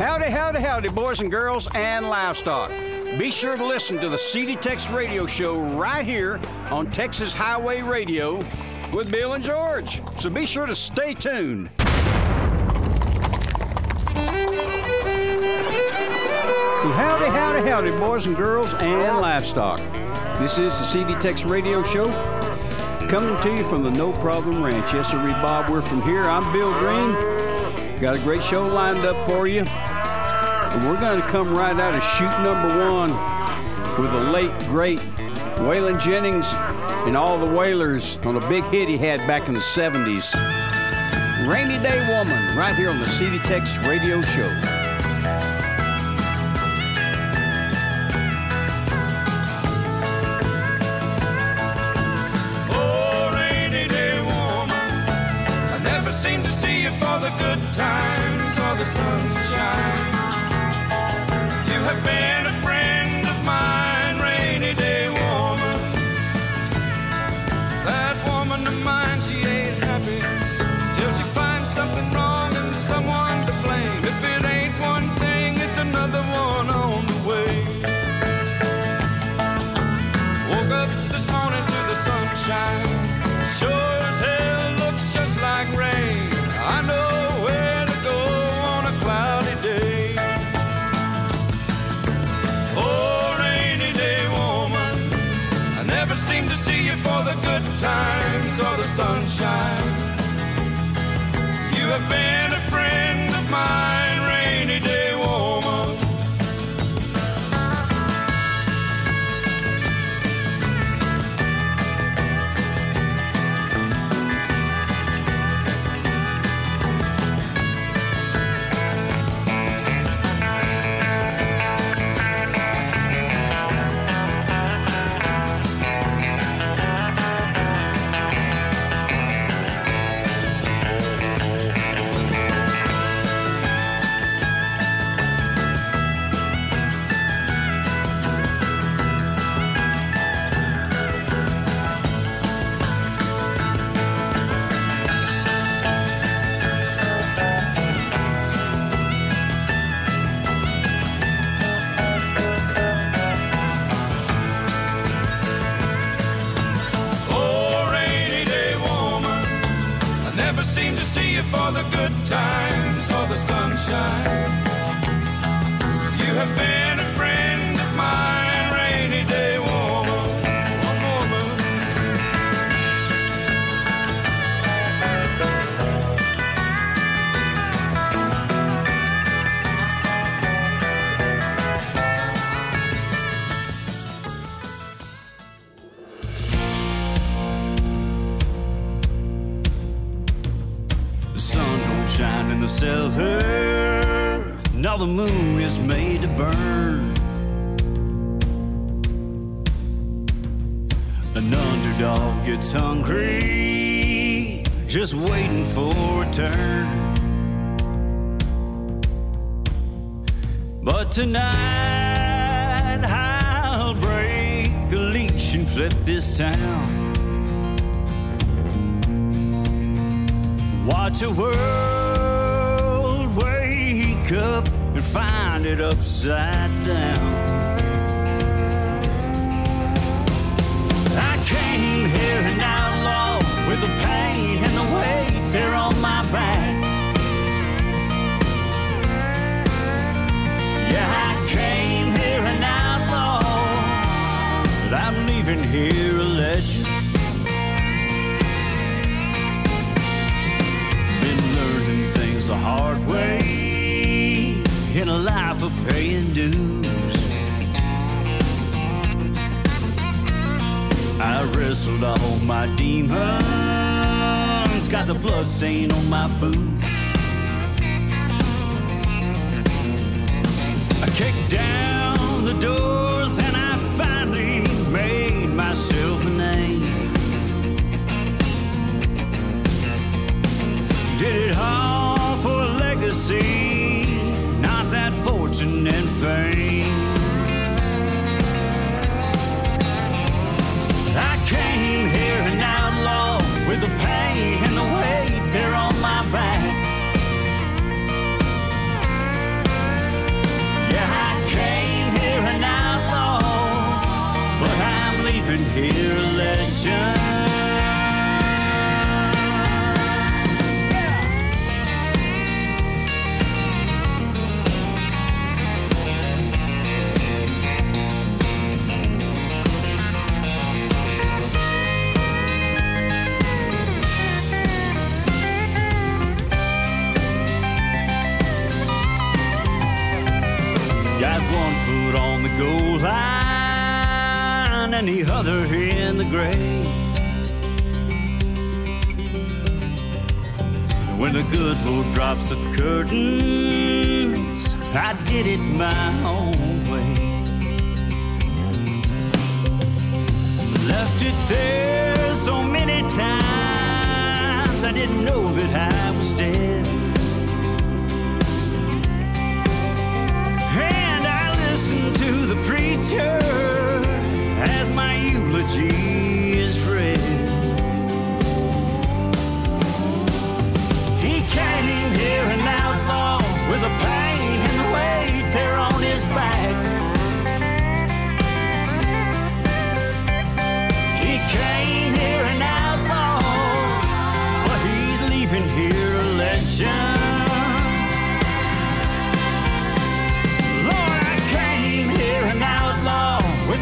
Howdy, howdy, howdy, boys and girls and livestock. Be sure to listen to the CD Tex radio show right here on Texas Highway Radio with Bill and George. So be sure to stay tuned. Howdy, howdy, howdy, boys and girls and livestock. This is the CD Tex radio show coming to you from the No Problem Ranch. Yes, sir, Bob, we're from here. I'm Bill Green. Got a great show lined up for you. And we're going to come right out of shoot number one with the late, great Waylon Jennings and all the Waylors on a big hit he had back in the 70s. Rainy Day Woman, right here on the CD Tex radio show. Oh, sunshine. You have been waiting for a turn. But tonight I'll break the leash and flip this town. Watch a world wake up and find it upside down. I came here an outlaw with the pain and the weight there on my back. Yeah, I came here an outlaw, but I'm leaving here a legend. Been learning things the hard way in a life of paying dues. I wrestled all my demons, got the blood stain on my boots. I kicked down the doors and I finally made myself a name. Did it all for a legacy, not that fortune and fame. Here a legend. Good Lord drops the curtains, I did it my own way. Left it there so many times, I didn't know that I was dead. And I listened to the preacher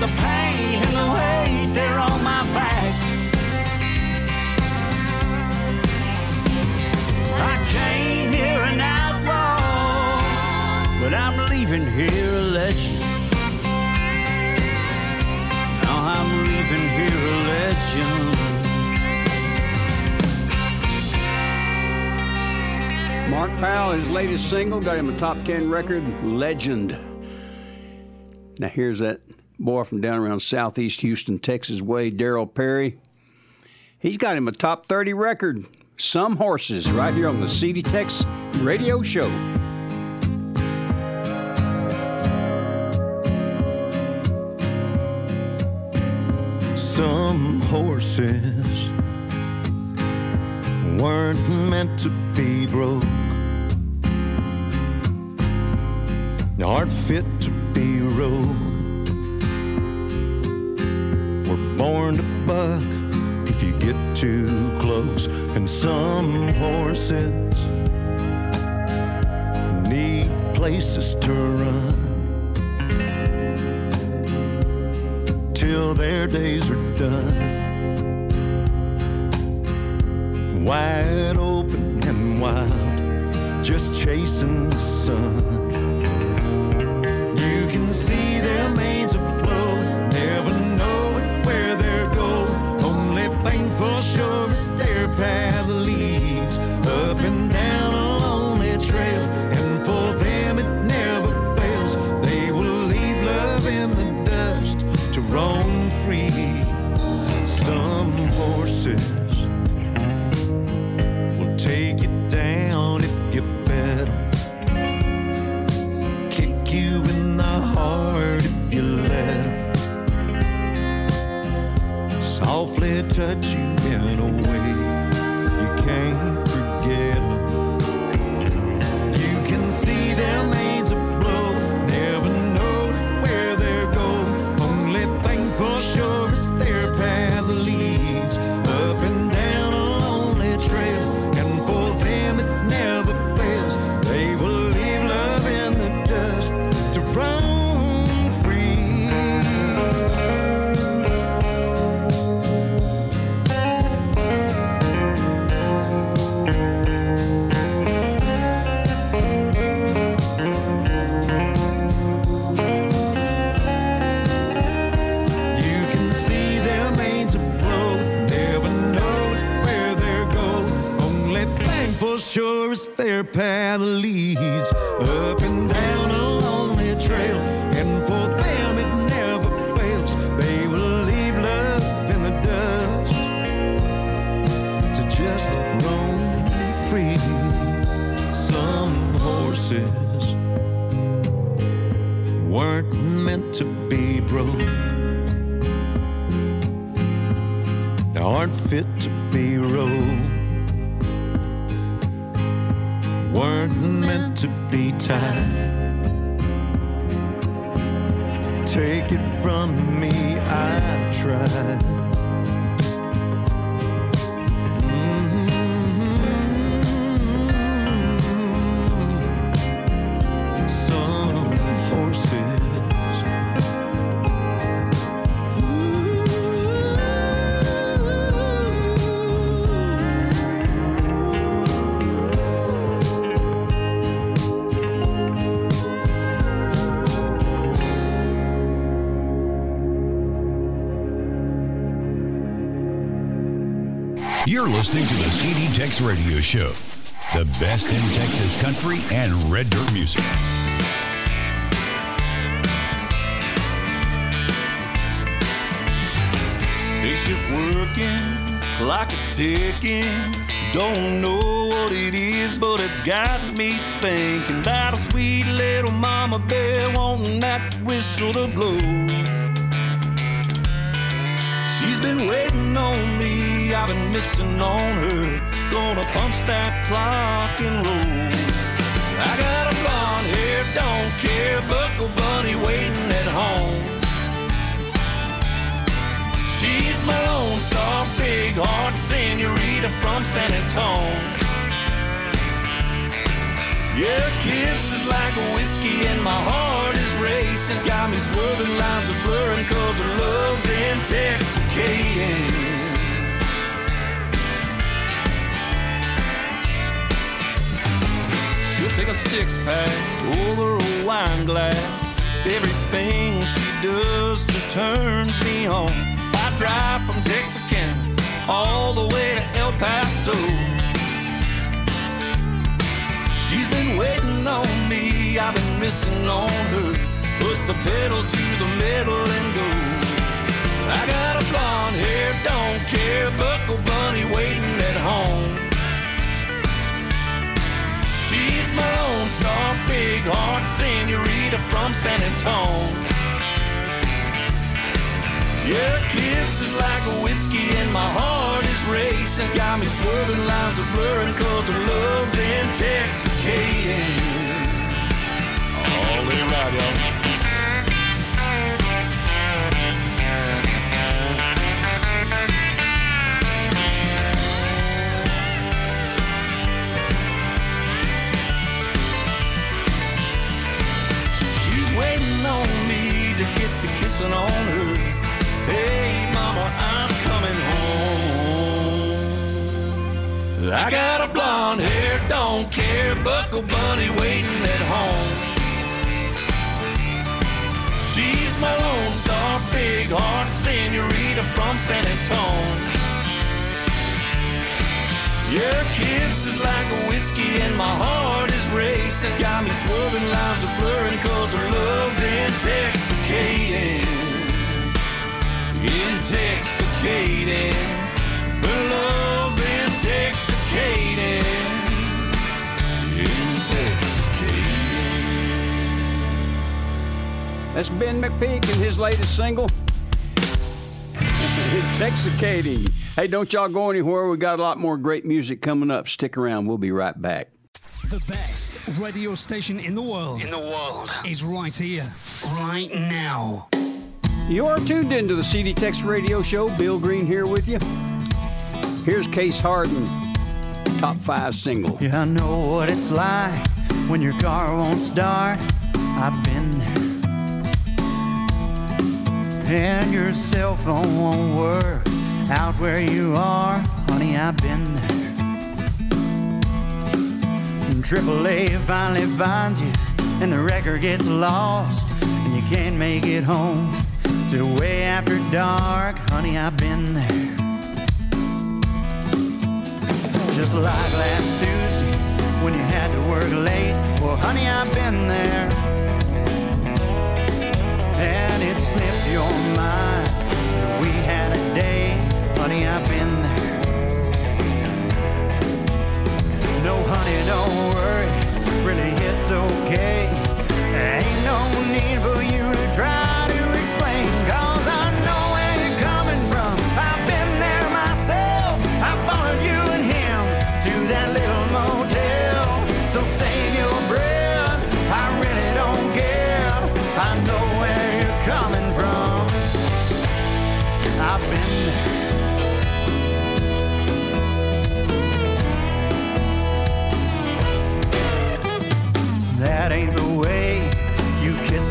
with the pain and the weight there on my back. I came here an outlaw, but I'm leaving here a legend. Now I'm leaving here a legend. Mark Powell, his latest single, got him a top 10 record, Legend. Now, here's that boy from down around southeast Houston, Texas way, Derryl Perry. He's got him a top 30 record, Some Horses, right here on the CD Tex radio show. Some horses weren't meant to be broke, aren't fit to be rode. Born to buck if you get too close, and some horses need places to run. till their days are done. Wide open and wild, just chasing the sun. Path You're listening to the CD Tex Radio Show, the best in Texas country and red dirt music. Day shift working, clock a ticking. Don't know what it is, but it's got me thinking about a sweet little mama bear wanting that whistle to blow. She's been waiting on me, I've been missing on her. Gonna punch that clock and roll. I got a blonde hair, don't care, buckle bunny waiting at home. She's my lone star, big heart senorita from San Antone. Yeah, kisses like a whiskey and my heart is racing. Got me swerving lines of blurring cause her love's intoxicating. Take a six pack over a wine glass. Everything she does just turns me on. I drive from Texarkana all the way to El Paso. She's been waiting on me, I've been missing on her. Put the pedal to the metal and go. I got a blonde hair, don't care, buckle bunny waiting at home. She's my lone star, big heart senorita from San Antone. Yeah, kisses like a whiskey and my heart is racing. Got me swerving lines of blurring cause her love's intoxicating. All day right, y'all. Don't care, buckle bunny waiting at home. She's my lone star, big heart senorita from San Antone. Your kiss is like a whiskey and my heart is racing. Got me swerving lines of blurring cause her love's intoxicating. Intoxicating. Her love's intoxicating. Intoxicating. That's Ben McPeak and his latest single, Intexicating. Hey, don't y'all go anywhere. We got a lot more great music coming up. Stick around. We'll be right back. The best radio station in the world. In the world. Is right here, right now. You are tuned into the CD Tex Radio Show. Bill Green here with you. Here's Case Hardin, top five single. Yeah, I know what it's like when your car won't start. I've been there. And your cell phone won't work out where you are. Honey, I've been there. And AAA finally finds you, and the record gets lost, and you can't make it home till way after dark. Honey, I've been there. Just like last Tuesday when you had to work late. Well, honey, I've been there. And it slipped your mind that we had a day. Honey, I've been there. No, honey, don't worry. Really, it's okay. Ain't no need for you to try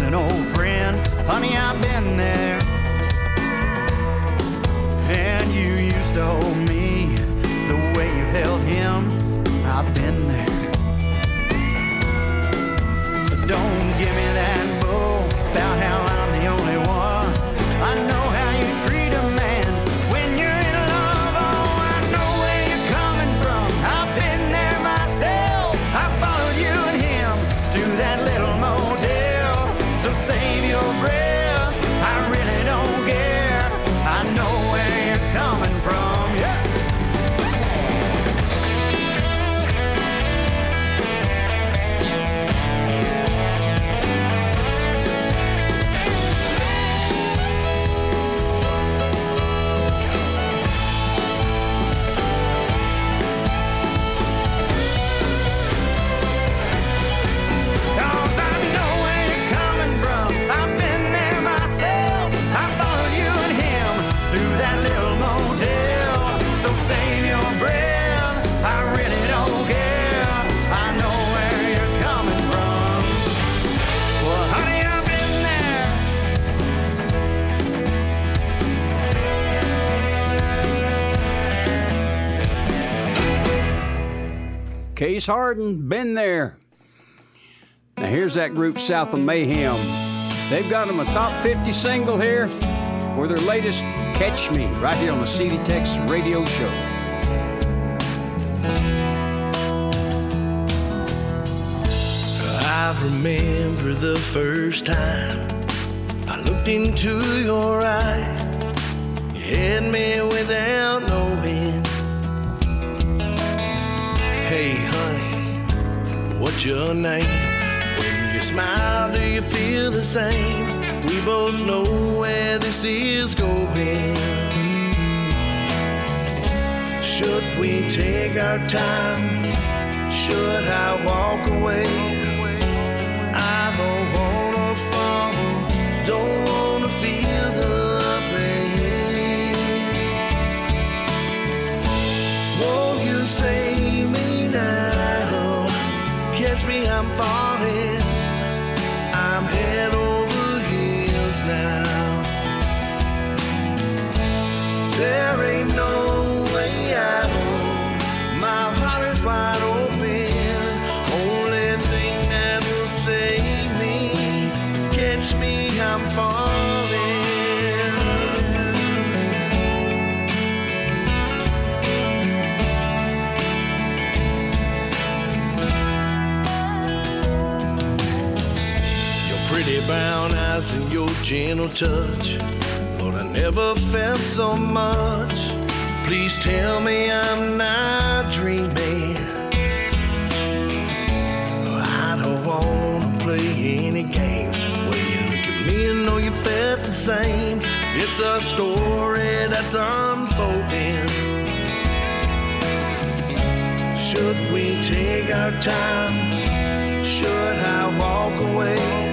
an old friend. Honey, I've been there. And you used to hold me the way you held him. I've been there. So don't give me that bull about how I'm the only one. I know Case Hardin, been there. Now here's that group south of Mayhem. They've got them a top 50 single here with their latest Catch Me right here on the CD Tex radio show. I remember the first time I looked into your eyes. You had me without knowing. Hey, honey, what's your name? When you smile, do you feel the same? We both know where this is going. Should we take our time? Should I walk away? No way out. My heart is wide open. Only thing that will save me. Catch me, I'm falling. Your pretty brown eyes and your gentle touch. Lord, I never felt so much. Please tell me I'm not dreaming. I don't wanna play any games where you look at me and know you felt the same. It's a story that's unfolding. Should we take our time? Should I walk away?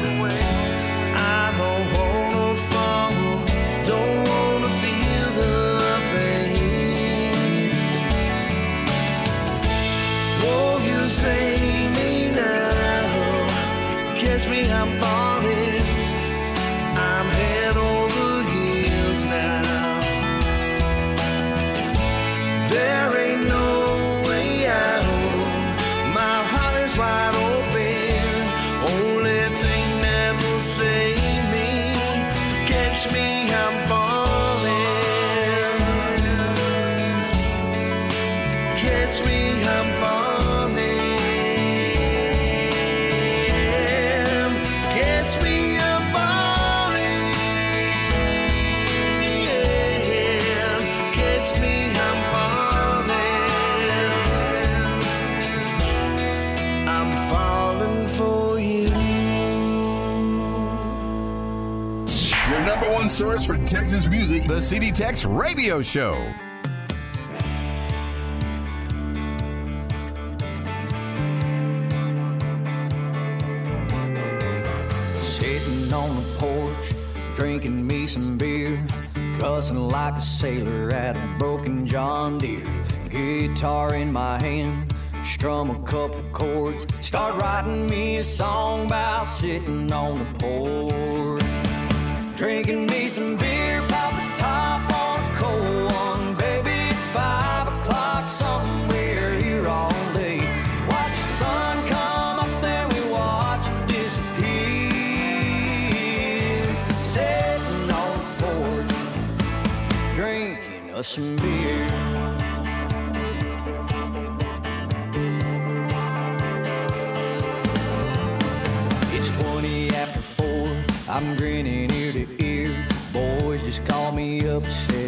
Texas Music, the CD Tex Radio Show. Sitting on the porch, drinking me some beer, cussing like a sailor at a broken John Deere. Guitar in my hand, strum a couple chords, start writing me a song about sitting on the porch, drinking me some beer. some beer. It's 20 after 4, I'm grinning ear to ear. Boys just call me upset.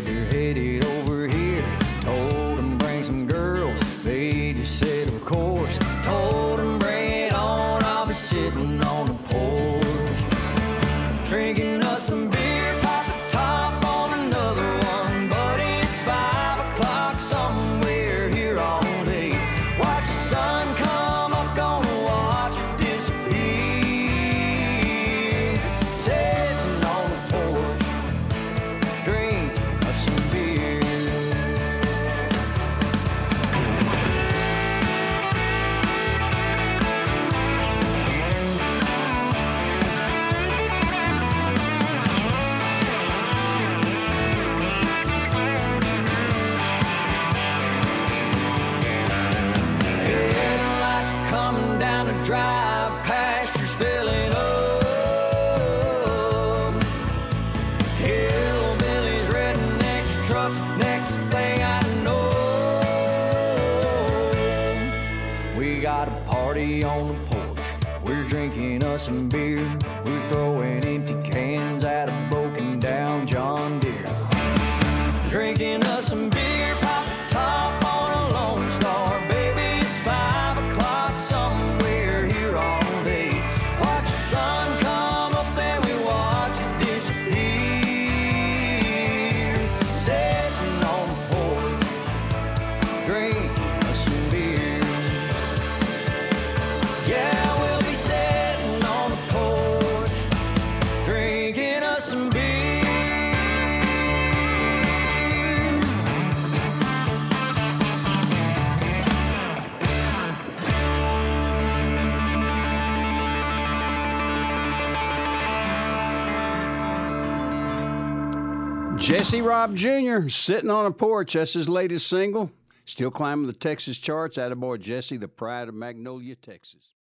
Jesse Raub Jr., Sitting on a Porch. That's his latest single. Still climbing the Texas charts. Attaboy Jesse, the pride of Magnolia, Texas.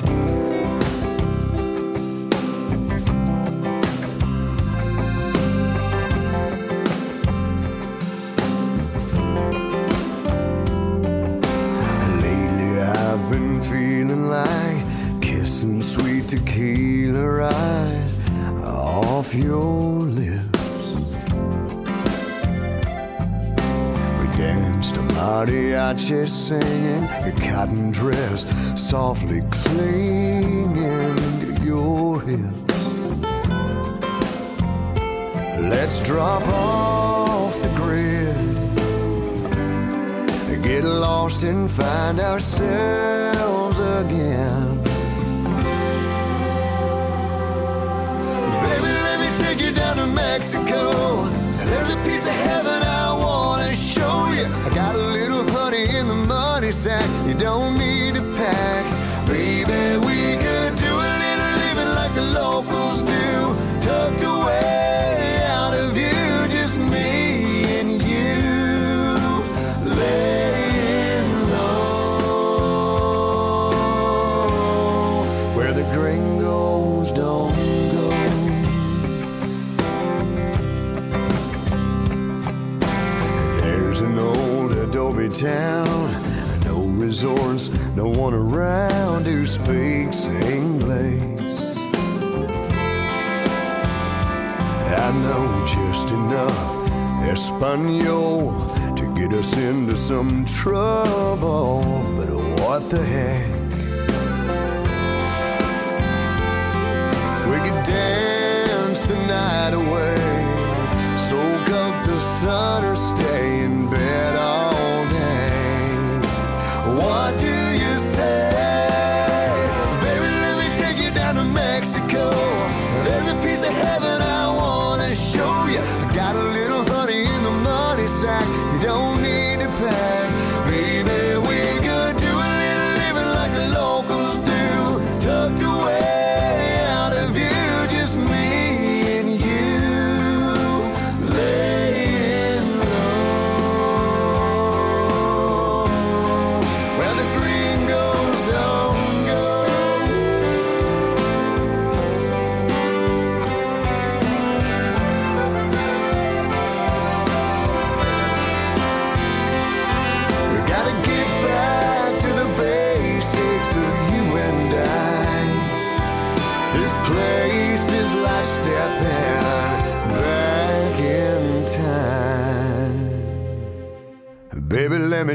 Lately, I've been feeling like kissing sweet tequila right off your lips. Mariachi singing, your cotton dress softly clinging to your hips. Let's drop off the grid, get lost and find ourselves again. Baby, let me take you down to Mexico. There's a piece of heaven show you. I got a little honey in the money sack. You don't need to pack, baby. Espanol to get us into some trouble. But what the heck?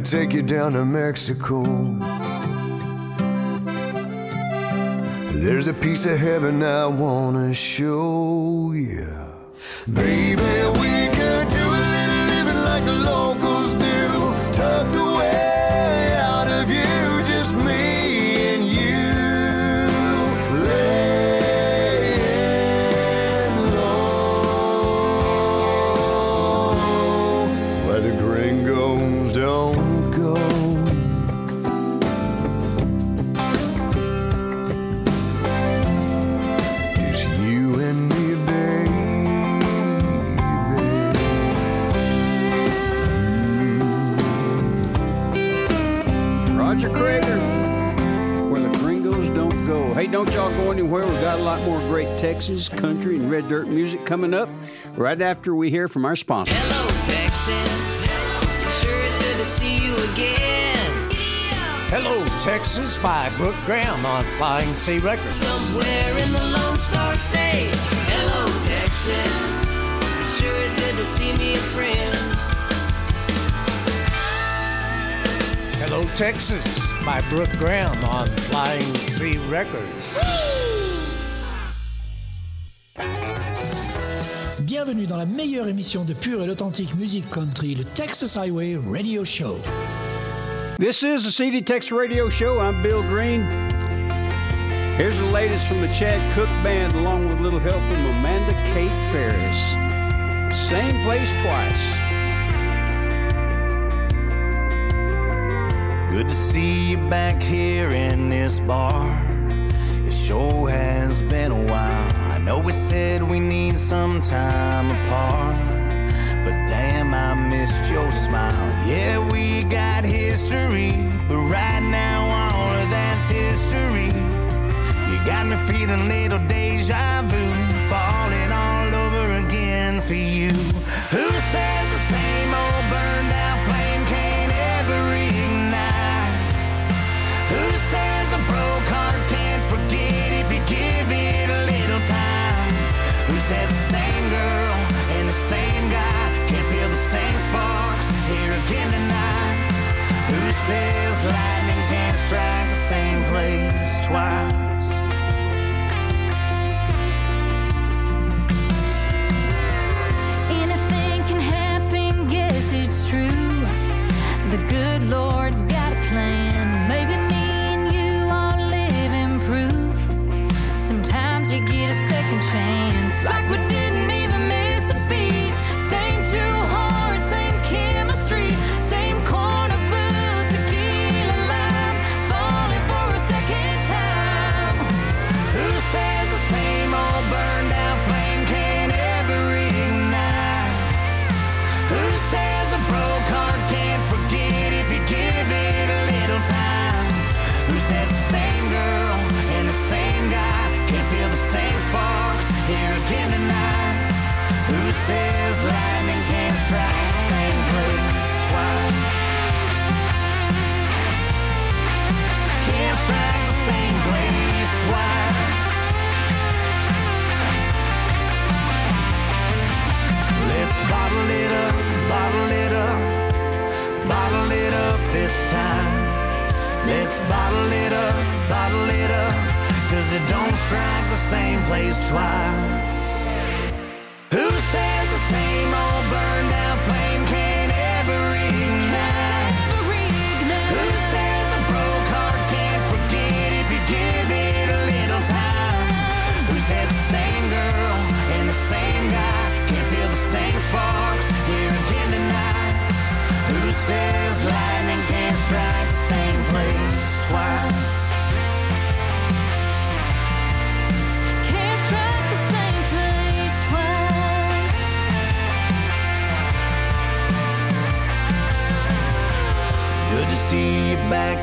Take you down to Mexico. There's a piece of heaven I wanna show great Texas, country, and red dirt music coming up right after we hear from our sponsors. Hello, Texas. Sure is good to see you again. Hello, Texas by Brooke Graham on Flying Sea Records. Somewhere in the Lone Star State. Hello, Texas. Sure is good to see me a friend. Hello, Texas by Brooke Graham on Flying Sea Records. Bienvenue dans la meilleure émission de pure et authentique musique country, le Texas Highway Radio Show. This is the CD Tex Radio Show. I'm Bill Green. Here's the latest from the Chad Cooke Band, along with a little help from Amanda Kate Ferris. Same place twice. Good to see you back here in this bar. It sure has been a while. Know we said we need some time apart. But damn, I missed your smile. Yeah, we got history. But right now, all of that's history. You got me feeling little deja vu. Falling all over again for you. Who says twice? Anything can happen, guess it's true. The good Lord's Let's bottle it up, bottle it up, cause it don't strike the same place twice.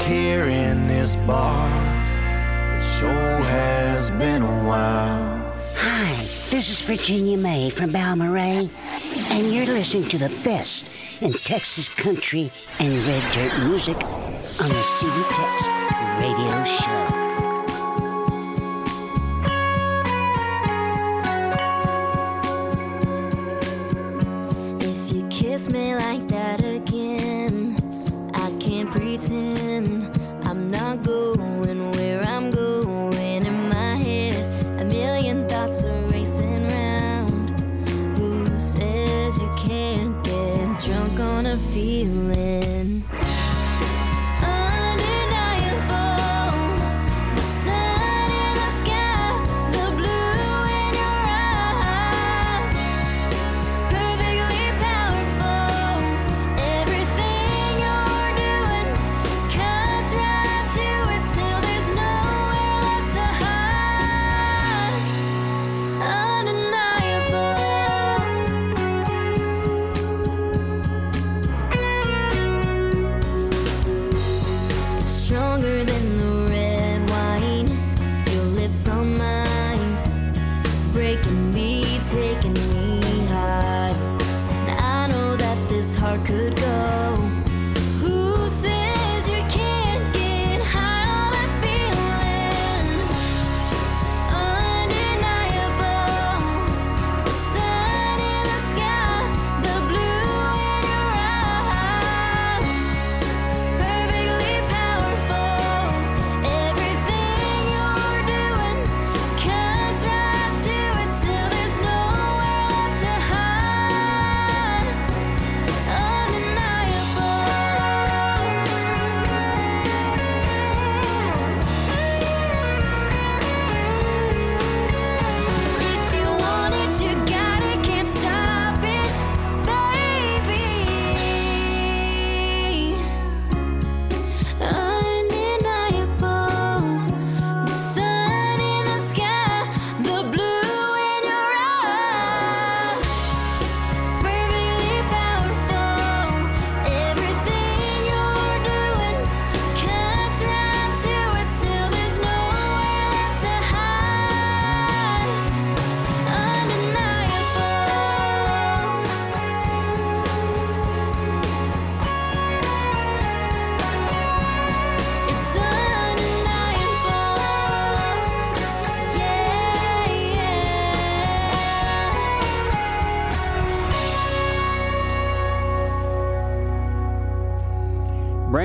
Here in this bar. It sure has been a while. Hi, this is Virginia May from Balmorhea, and you're listening to the best in Texas country and red dirt music on the CD Tex Radio Show.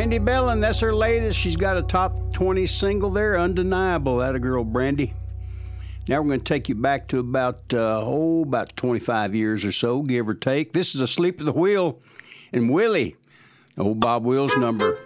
Brandi Behlen, that's her latest. She's got a top 20 single there, undeniable. That a girl, Brandi. Now we're going to take you back to about uh, oh about 25 years or so, give or take. This is Asleep at the Wheel, and Willie, old Bob Wills' number.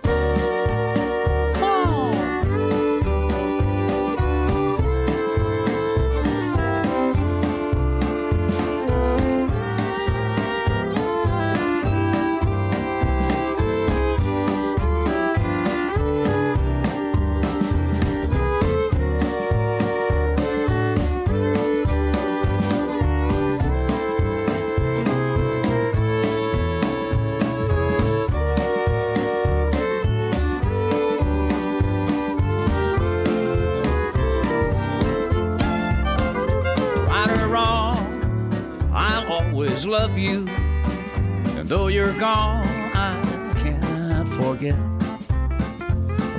forget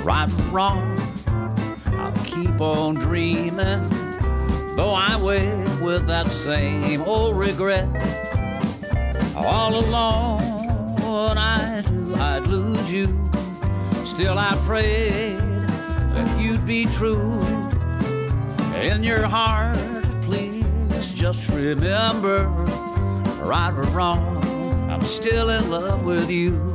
right from wrong. I'll keep on dreaming, though I wake with that same old regret. All alone, I knew I'd lose you. Still, I prayed that you'd be true. In your heart, please just remember right or wrong, I'm still in love with you.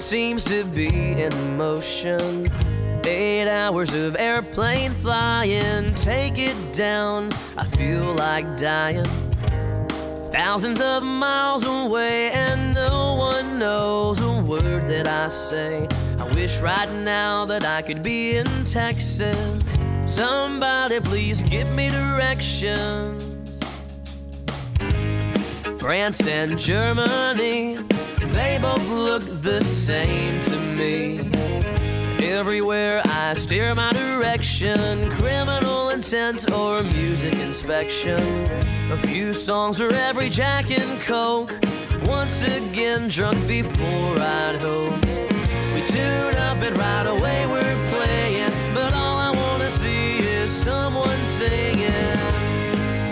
Seems to be in motion. Eight hours of airplane flying, take it down. I feel like dying. Thousands of miles away, and no one knows a word that I say. I wish right now that I could be in Texas. Somebody please give me directions. France and Germany, they both look the same to me. Everywhere I steer my direction, criminal intent or music inspection. A few songs for every Jack and Coke. Once again, drunk before I'd hope. We tune up and right away we're playing, but all I wanna see is someone singing.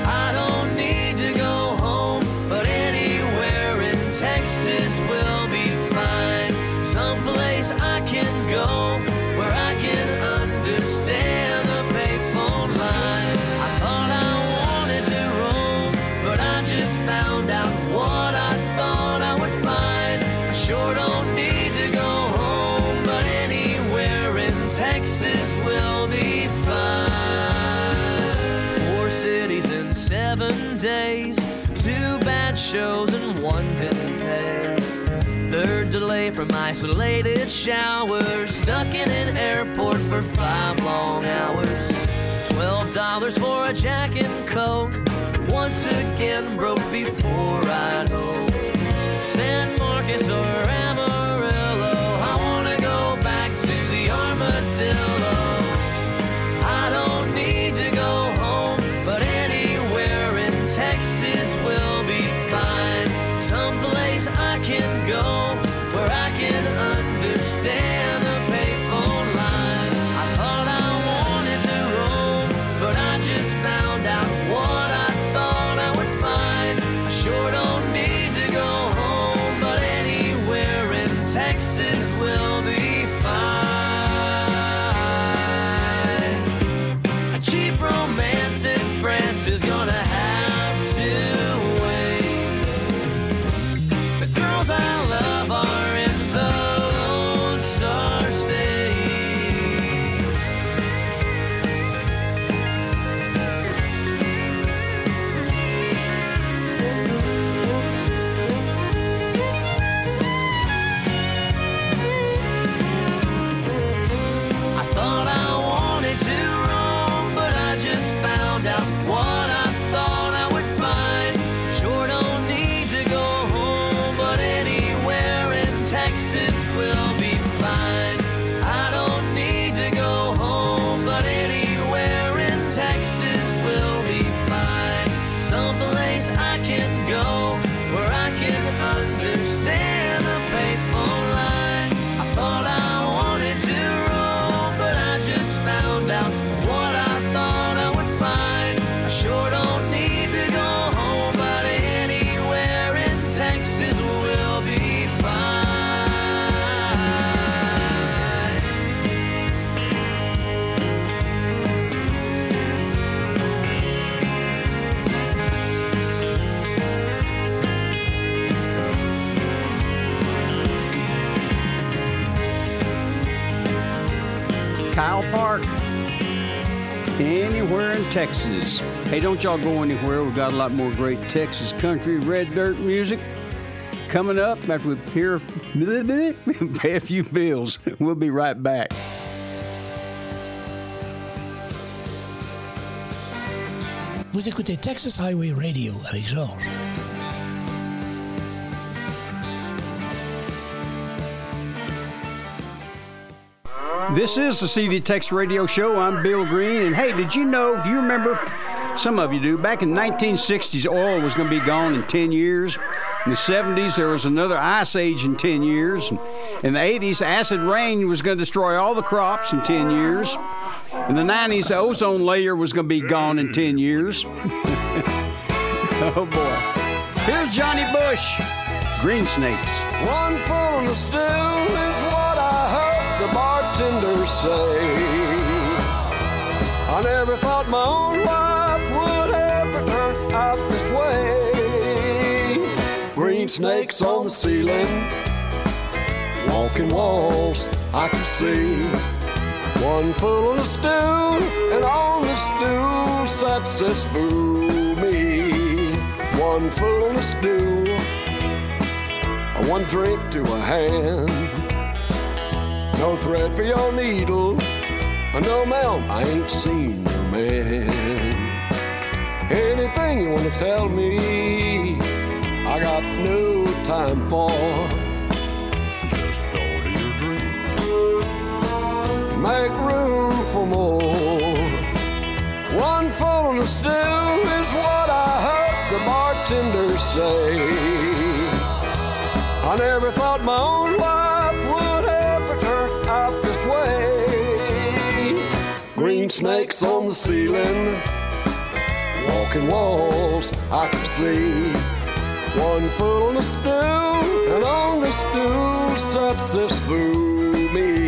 I don't need to go home, but anywhere in Texas will be go isolated showers, stuck in an airport for five long hours. Twelve dollars for a Jack and Coke, once again broke before I know. San Marcos or Amarillo, Texas. Hey, don't y'all go anywhere. We've got a lot more great Texas country red dirt music coming up after we hear pay a few bills. We'll be right back. Vous écoutez Texas Highway Radio avec Georges. This is the CD Tex Radio Show. I'm Bill Green. And hey, did you know, do you remember? Some of you do. Back in the 1960s, oil was going to be gone in 10 years. In the 70s, there was another ice age in 10 years. In the 80s, acid rain was going to destroy all the crops in 10 years. In the 90s, the ozone layer was going to be gone in 10 years. oh boy. Here's Johnny Bush, Green Snakes. One full of stew is what I heard the bartender say. I never thought my own life would ever turn out this way. Green snakes on the ceiling, walking walls I can see. One full of stew, and on the stool sat says fool me. One full of stew, one drink to a hand. No thread for your needle, no ma'am, I ain't seen your man. Anything you wanna tell me, I got no time for. Just order your drink. Make room for more. One full of stew Snakes on the ceiling, walking walls I can see. One foot on the stool, and on the stool sat this fool me.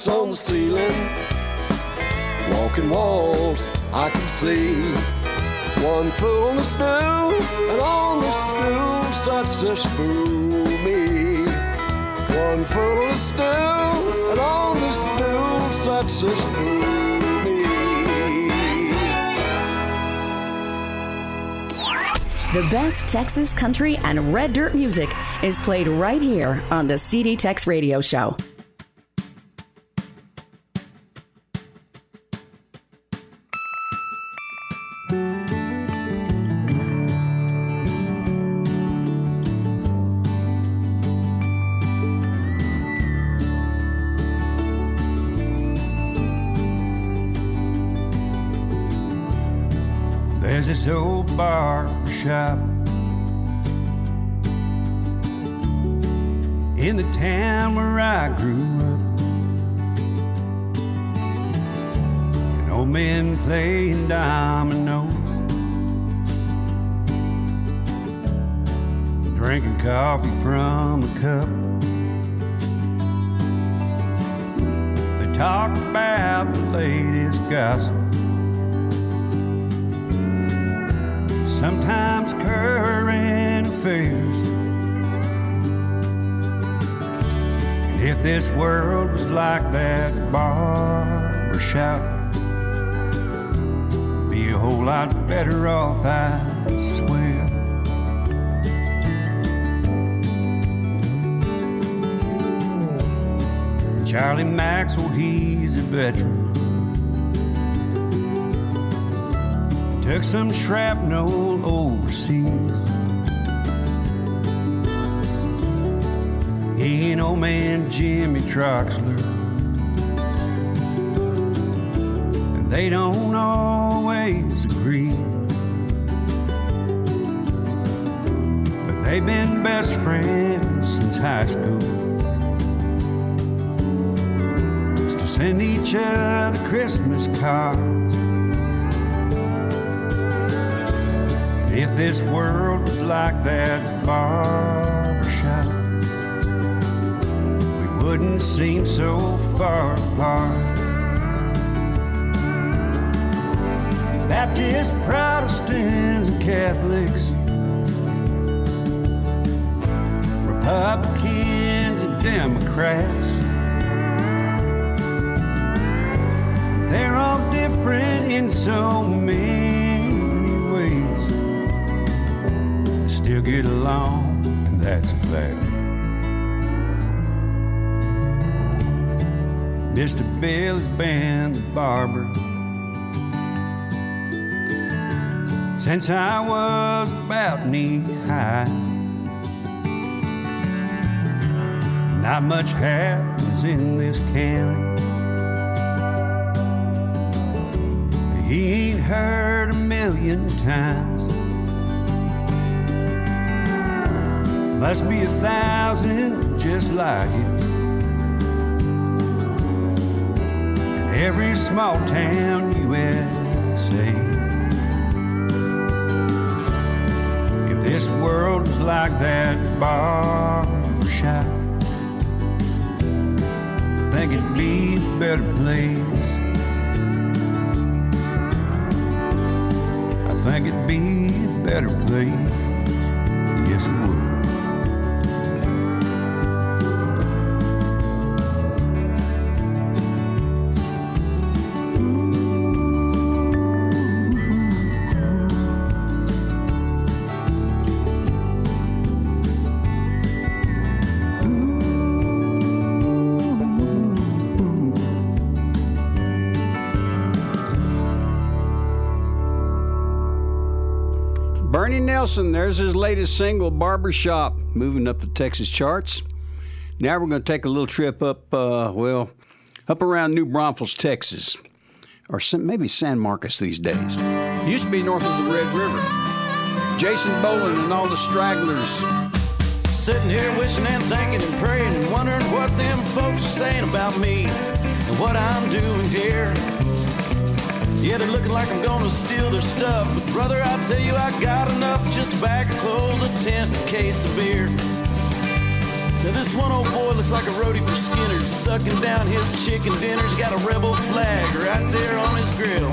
Snakes on the ceiling, walking walls I can see. One foot on the stool, and on the stool sat this fool me. One foot on the stool, and on the stool sat this fool me. The best Texas country and red dirt music is played right here on the CD Tex Radio Show. Coffee from a cup. They talk about the latest gossip. sometimes current affairs. And if this world was like that barber shop, be a whole lot better off, I swear. Charlie Maxwell, he's a veteran. Took some shrapnel overseas. He and old man Jimmy Troxler. And they don't always agree. But they've been best friends since high school. Send each other Christmas cards. If this world was like that barbershop, we wouldn't seem so far apart. Baptists, Protestants, and Catholics, Republicans, and Democrats. They're all different in so many ways still get along. And that's a fact. Mr. Bill has been the barber since I was about knee high. Not much happens in this county. Ain't heard a million times. Must be a thousand just like it. In every small town USA. If this world was like that shop, I think it'd be a better place. Think it'd be a better place. Yes, it would. Nelson, there's his latest single, Barbershop, moving up the Texas charts. Now we're going to take a little trip up, uh, well, up around New Braunfels, Texas, or some, maybe San Marcos these days. Used to be north of the Red River. Jason Boland and all the stragglers. Sitting here wishing and thinking and praying and wondering what them folks are saying about me and what I'm doing here. Yeah, they're looking like I'm gonna steal their stuff. But brother, I tell you, I got enough just to back a clothes, a tent, a case of beer. Now this one old boy looks like a roadie for Skynyrd, sucking down his chicken dinners. Got a rebel flag right there on his grill.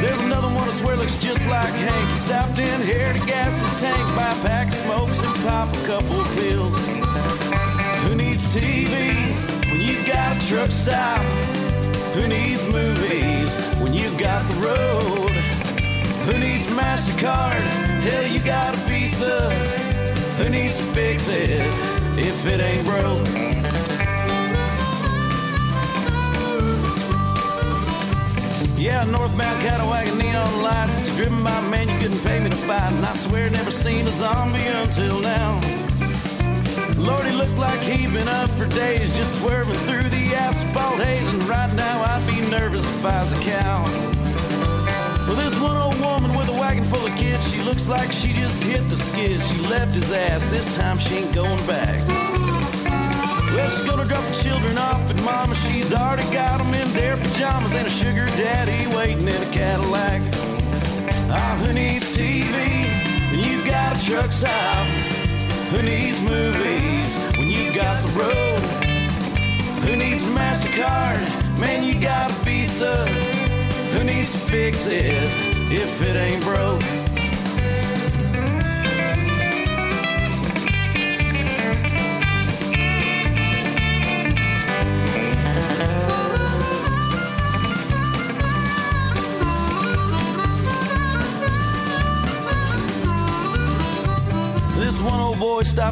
There's another one I swear looks just like Hank. He stopped in here to gas his tank, buy a pack of smokes and pop a couple of pills. Who needs TV when you got a truck stop? Who needs movies when you got the road? Who needs MasterCard? Hell, you got a Visa. Who needs to fix it if it ain't broke? Yeah, northbound cattle wagon, neon lights. It's driven by a man you couldn't pay me to fight. And I swear, never seen a zombie until now. Lord, he looked like he'd been up for days, just swerving through the asphalt haze. And right now, I'd be nervous if I was a cow. Well, this one old woman with a wagon full of kids, she looks like she just hit the skids. She left his ass, this time she ain't going back. Well, she's gonna drop the children off at mama. She's already got them in their pajamas and a sugar daddy waiting in a Cadillac. Ah, who needs TV you got a truck stop? Who needs movies when you got the road? Who needs a MasterCard? Man, you got a Visa. Who needs to fix it if it ain't broke?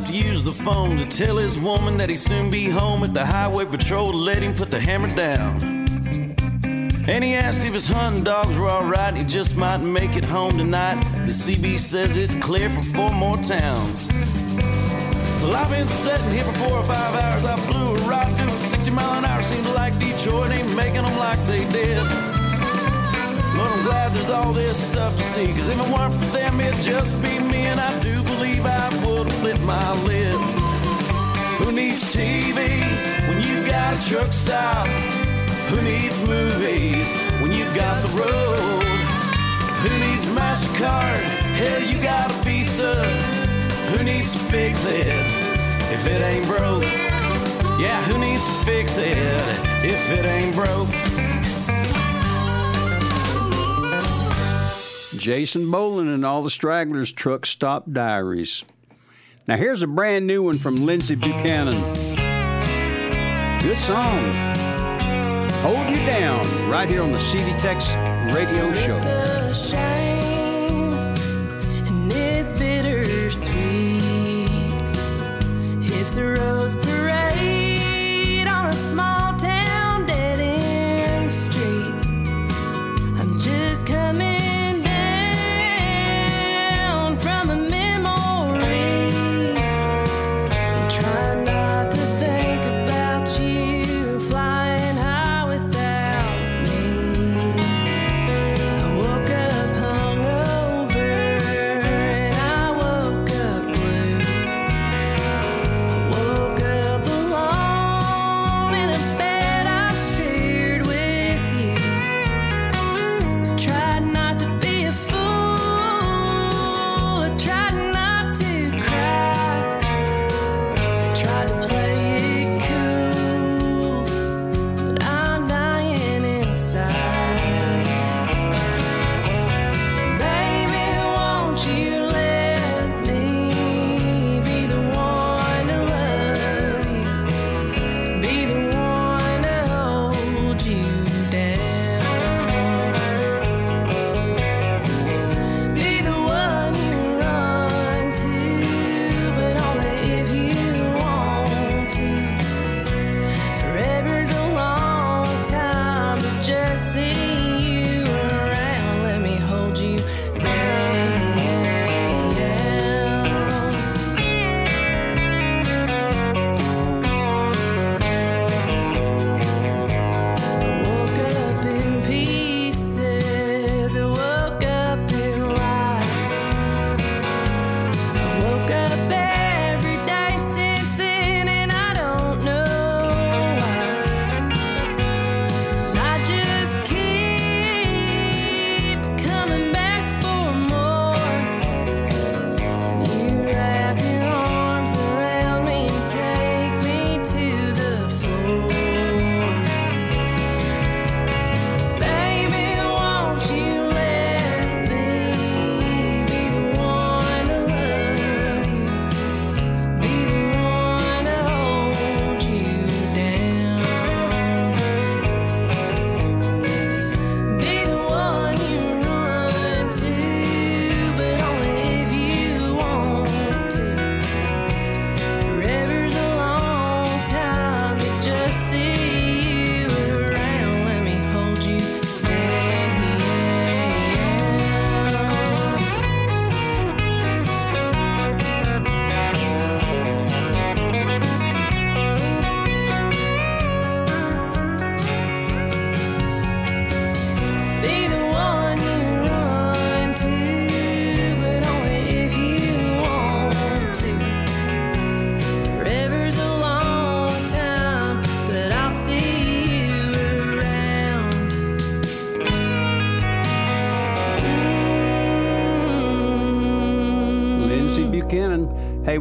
To use the phone to tell his woman that he'd soon be home at the highway patrol to let him put the hammer down. And he asked if his hunting dogs were alright, he just might make it home tonight. The CB says it's clear for four more towns. Well, I've been sitting here for four or five hours. I blew a rock doing 60 mile an hour. Seems like Detroit ain't making them like they did. Glad there's all this stuff to see. Cause if it weren't for them, it'd just be me. And I do believe I would have lit my lid. Who needs TV when you got a truck stop? Who needs movies when you've got the road? Who needs MasterCard? Hell, you got a Visa. Who needs to fix it if it ain't broke? Yeah, who needs to fix it if it ain't broke? Jason Boland and all the stragglers truck stop diaries. Now here's a brand new one from Lyndsey Buchanan. Good song. Hold You Down, right here on the CD Tex radio show.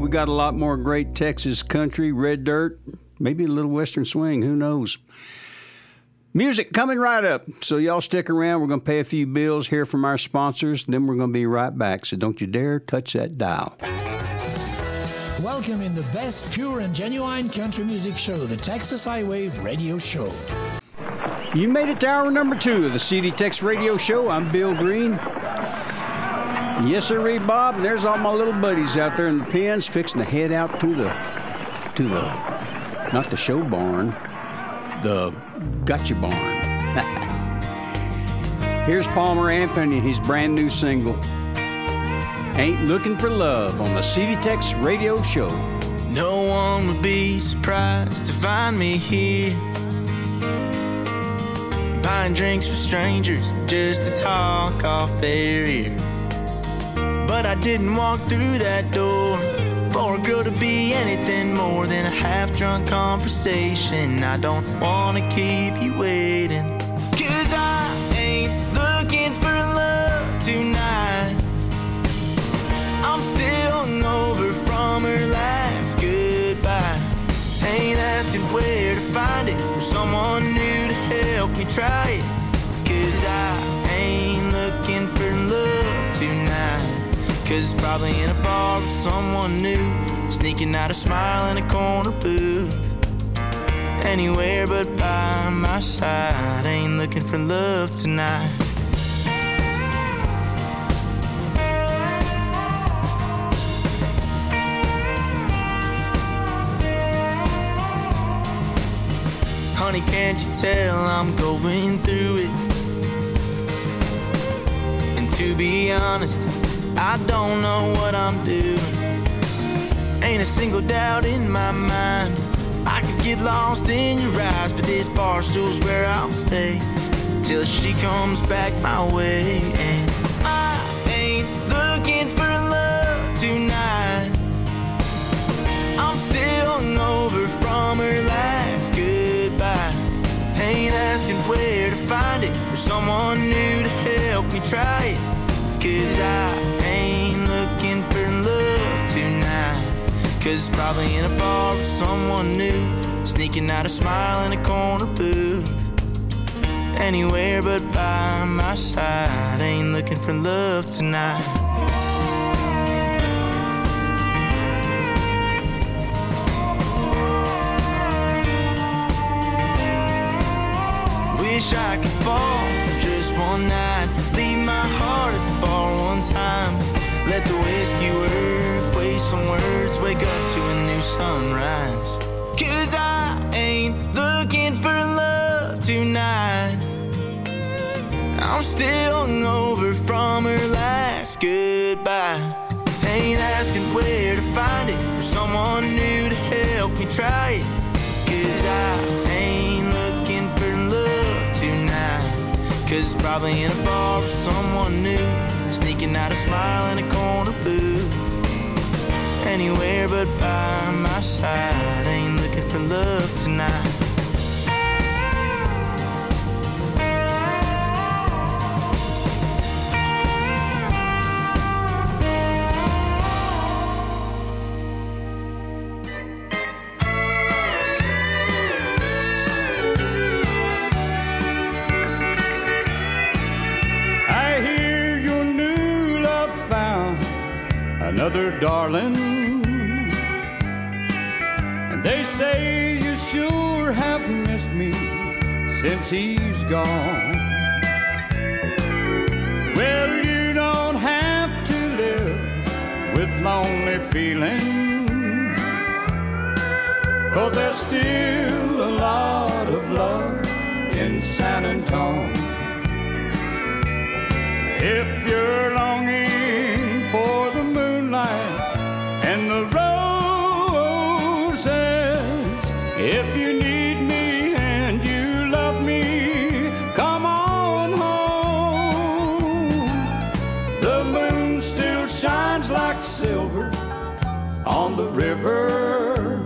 We got a lot more great Texas country, red dirt, maybe a little western swing, who knows. Music coming right up. So y'all stick around. We're going to pay a few bills, hear from our sponsors, then we're going to be right back. So don't you dare touch that dial. Welcome in the best pure and genuine country music show, the Texas Highway Radio Show. You made it to hour number two of the CD Tex Radio Show. I'm Bill Green. Yes, sir, Bob. And there's all my little buddies out there in the pens fixing to head out to the, to the, not the show barn, the gotcha barn. Here's Palmer Anthony, his brand new single, Ain't Looking for Love on the CD Tex Radio Show. No one would be surprised to find me here. Buying drinks for strangers just to talk off their ear. Didn't walk through that door for a girl to be anything more than a half drunk conversation. I don't wanna keep you waiting. Cause I ain't looking for love tonight. I'm still hungover from her last goodbye. Ain't asking where to find it or someone new to help me try it. Cause I ain't looking for love tonight. Cause it's probably in a bar with someone new. Sneaking out a smile in a corner booth. Anywhere but by my side. Ain't looking for love tonight. Honey, can't you tell I'm going through it? And to be honest, I don't know what I'm doing. Ain't a single doubt in my mind. I could get lost in your eyes, but this bar stool's where I'll stay till she comes back my way. And I ain't looking for love tonight. I'm still hungover from her last goodbye. Ain't asking where to find it or someone new to help me try it. Cause I Cause probably in a bar with someone new, sneaking out a smile in a corner booth. Anywhere but by my side, ain't looking for love tonight. Wish I could fall for just one night. Leave my heart at the bar one time. Let the whiskey work, some words, wake up to a new sunrise. Cause I ain't looking for love tonight. I'm still hungover from her last goodbye. Ain't asking where to find it or someone new to help me try it. Cause I ain't looking for love tonight. Cause probably in a bar with someone new, sneaking out a smile in a corner booth. Anywhere but by my side, ain't looking for love tonight. They say you sure have missed me since he's gone. Well, you don't have to live with lonely feelings. Cause there's still a lot of love in San Antonio. If you're longing for the moonlight and the river,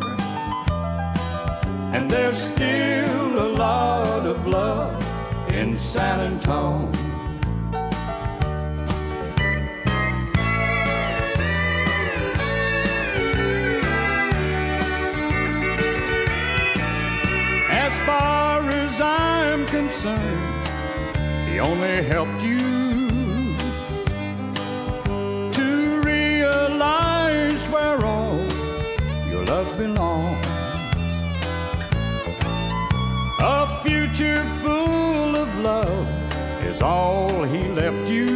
and there's still a lot of love in San Antonio. Helped you to realize where all your love belongs. A future full of love is all he left you.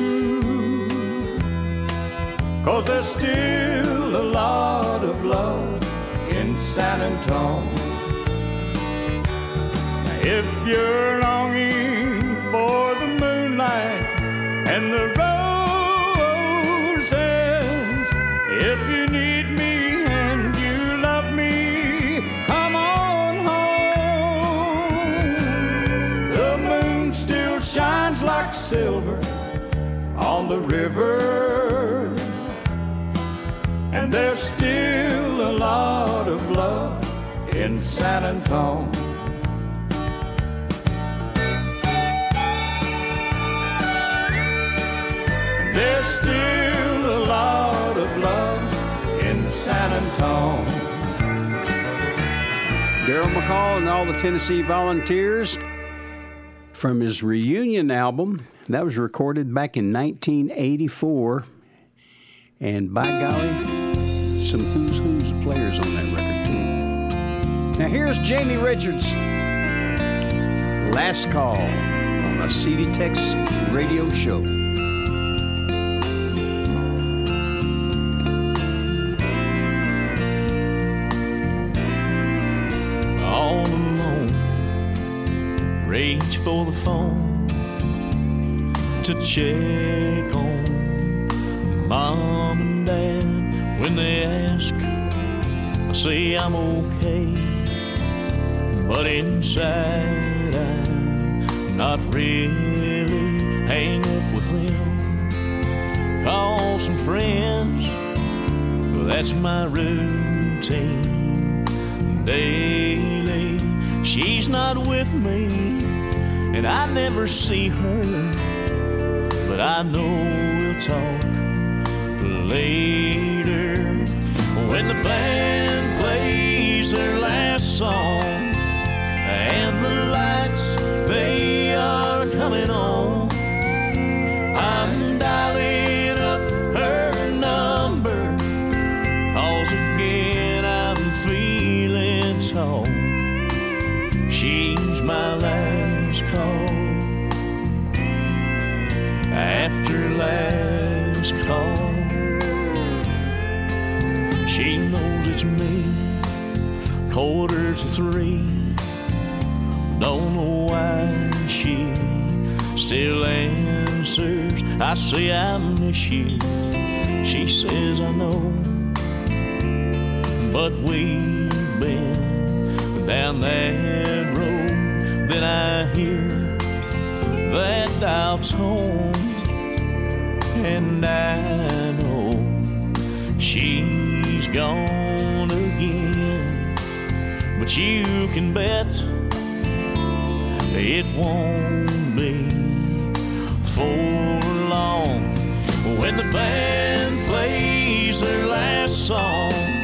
Cause there's still a lot of love in San Antonio. If you're longing and the roses, if you need me and you love me, come on home. The moon still shines like silver on the river, and there's still a lot of love in San Antonio. Darrell McCall and all the Tennessee Volunteers from his reunion album that was recorded back in 1984. And by golly, some who's who's players on that record too. Now here's Jamie Richards. Last call on a CD Tex radio show. For the phone to check on mom and dad when they ask. I say I'm okay, but inside I'm not really hang up with them. Call some friends, that's my routine daily. She's not with me, and I never see her, but I know we'll talk later I say I miss you. She says I know, but we've been down that road. Then I hear that dial tone, and I know she's gone again. But you can bet it won't be for when the band plays their last song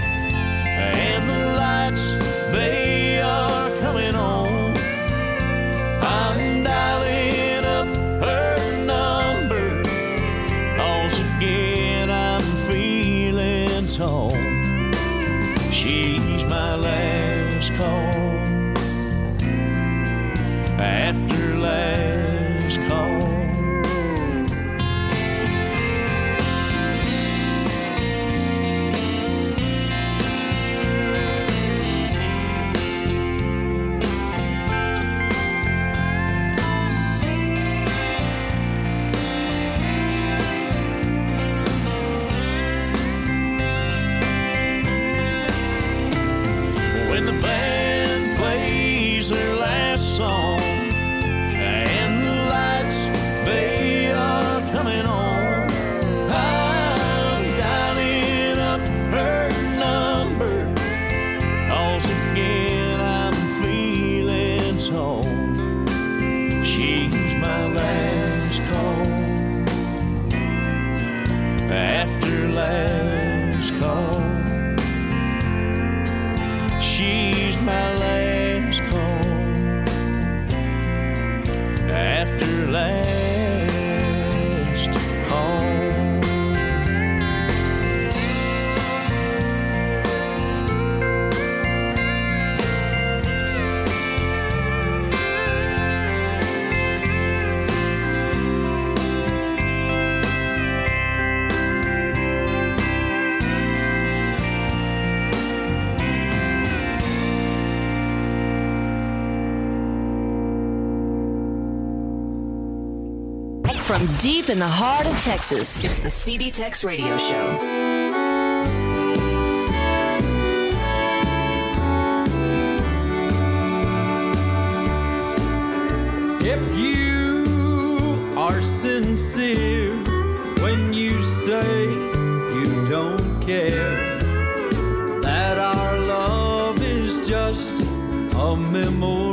in the heart of Texas, it's the CD Tex Radio Show. If you are sincere when you say you don't care, that our love is just a memory.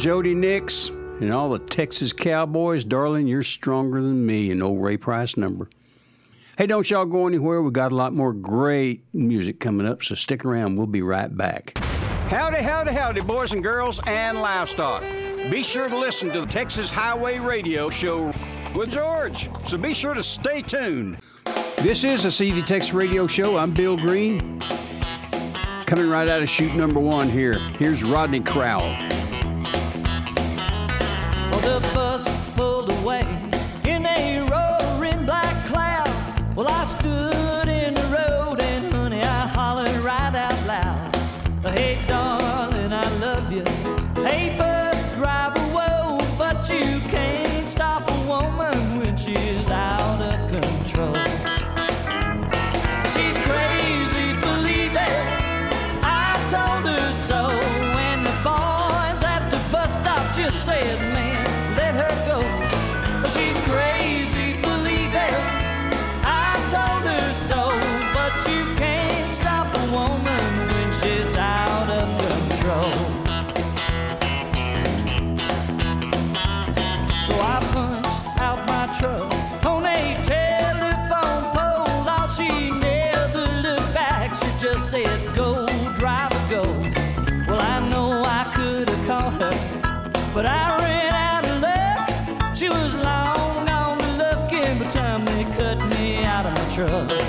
Jody Nix and all the Texas Cowboys. Darling, you're stronger than me. An old Ray Price number. Hey, don't y'all go anywhere. We got a lot more great music coming up, so stick around. We'll be right back. Howdy, howdy, howdy, boys and girls and livestock. Be sure to listen to the Texas Highway Radio Show with George, so be sure to stay tuned. This is a CD Texas Radio Show. I'm Bill Green. Coming right out of chute number one here. Here's Rodney Crowell. You. Hey, bus driver, whoa, but you can't stop a woman when she's out of control. Out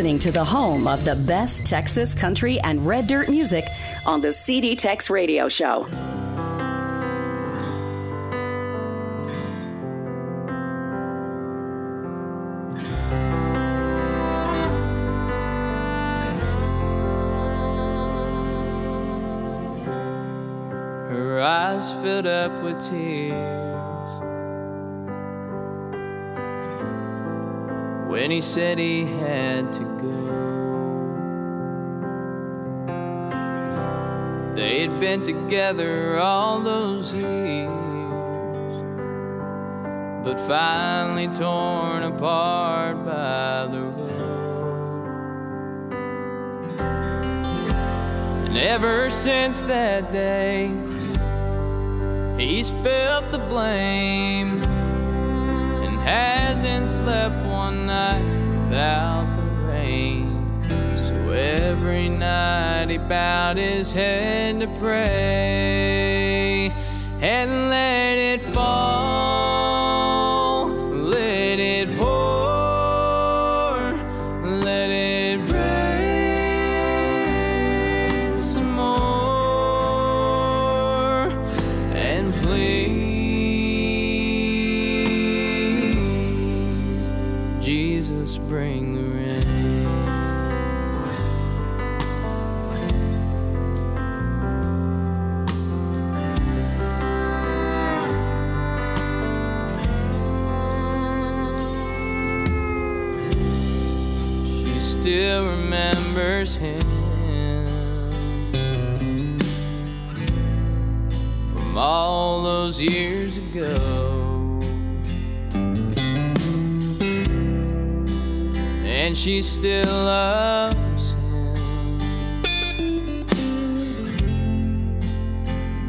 listening to the home of the best Texas country and red dirt music on the CD Tex Radio Show. Her eyes filled up with tears when he said he had to been together all those years, but finally torn apart by the road. And ever since that day, he's felt the blame and hasn't slept one night without night he bowed his head to pray and let years ago. And she still loves him.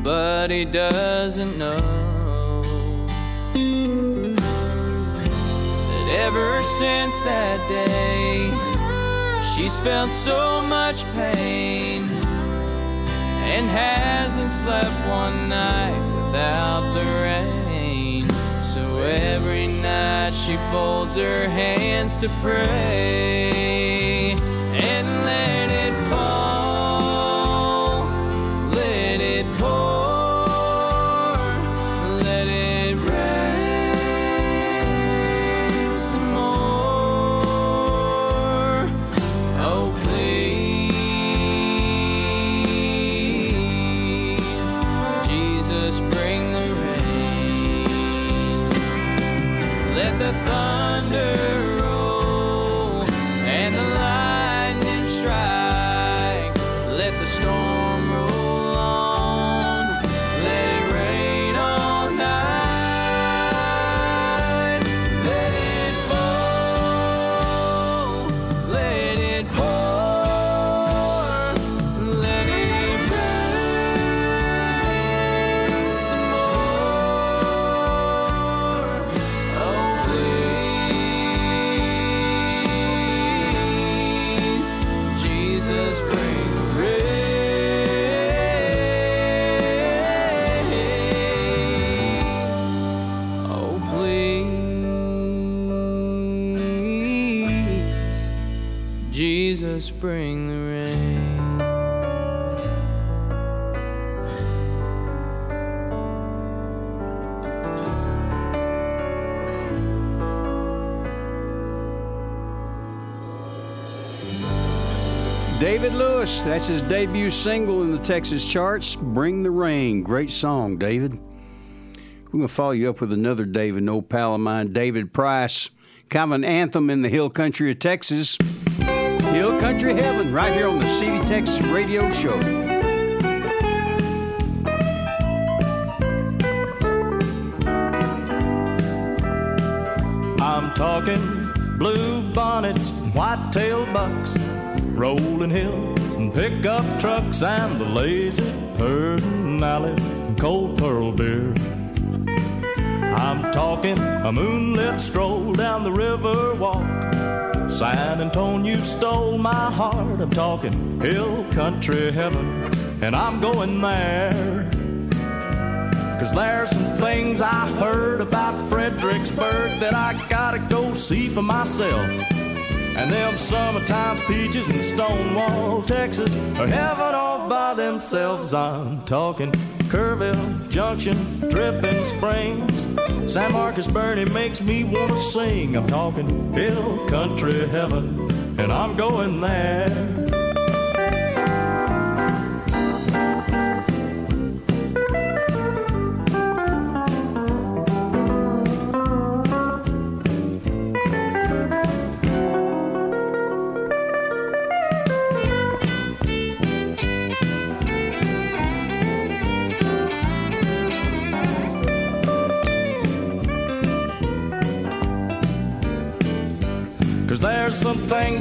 But he doesn't know that ever since that day, she's felt so much pain and hasn't slept one night without the rain. So every night she folds her hands to pray Lewis, that's his debut single in the Texas charts, Bring the Rain. Great song, David. We're going to follow you up with another David, an old pal of mine, David Price. Kind of an anthem in the hill country of Texas. Hill Country Heaven, right here on the CD Texas Radio Show. I'm talking blue bonnets, white-tailed bucks, rolling hills and pickup trucks, and the lazy Pedernales and cold pearl beer. I'm talking a moonlit stroll down the river walk. San Antonio stole my heart. I'm talking hill country heaven, and I'm going there. Cause there's some things I heard about Fredericksburg that I gotta go see for myself. And them summertime peaches in Stonewall, Texas are heaven all by themselves. I'm talking Kerrville Junction, Dripping Springs. San Marcos Boerne makes me wanna sing. I'm talking hill country heaven, and I'm going there.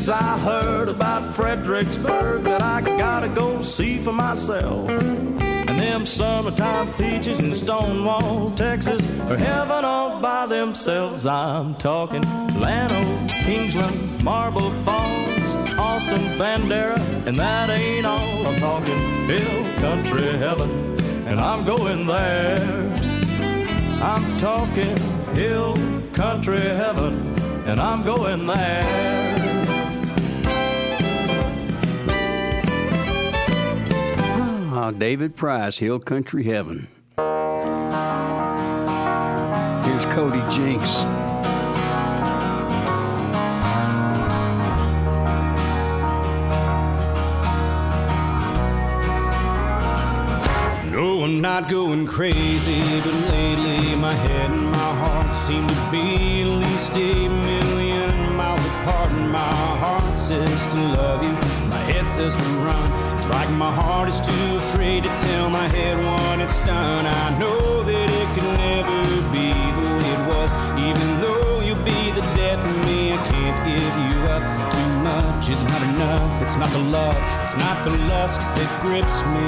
Things I heard about Fredericksburg that I gotta go see for myself. And them summertime peaches in Stonewall, Texas are heaven all by themselves. I'm talking Llano, Kingsland, Marble Falls, Austin Bandera, and that ain't all. I'm talking hill country heaven, and I'm going there. I'm talking hill country heaven, and I'm going there. David Price, Hill Country Heaven. Here's Cody Jinks. No, I'm not going crazy, but lately my head and my heart seem to be at least a million miles apart. And my heart says to love you, my head says to run. Like my heart is too afraid to tell my head what it's done. I know that it can never be the way it was, even though you'll be the death of me. I can't give you up. Too much is not enough. It's not the love, it's not the lust that grips me.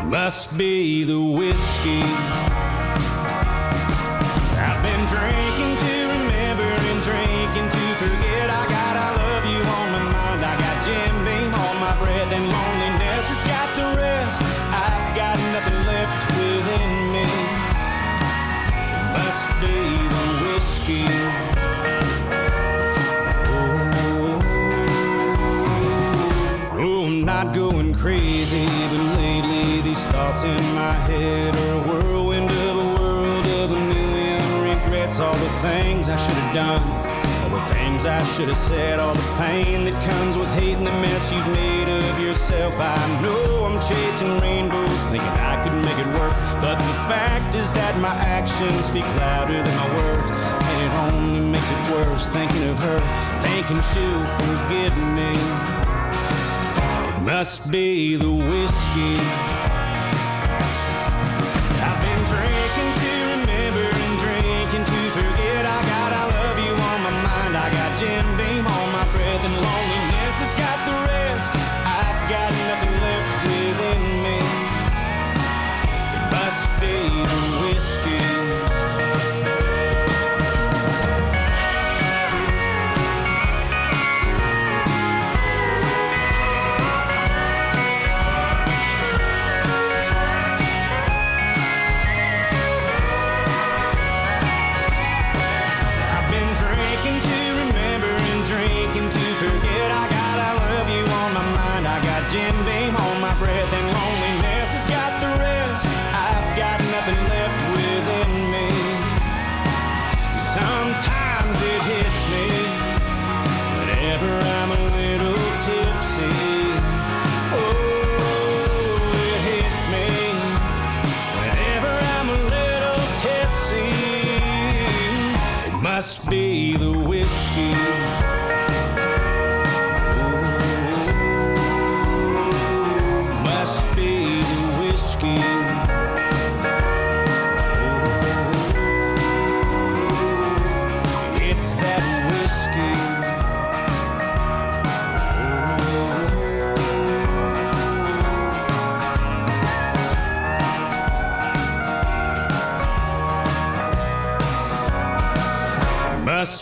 It Must be the whiskey. I've been drinking to crazy, but lately these thoughts in my head are a whirlwind of a world of a million regrets. All the things I should have done, all the things I should have said, all the pain that comes with hating the mess you've made of yourself. I know I'm chasing rainbows, thinking I could make it work, but the fact is that my actions speak louder than my words, and it only makes it worse thinking of her, thinking she'll forgive me. Must be the whiskey.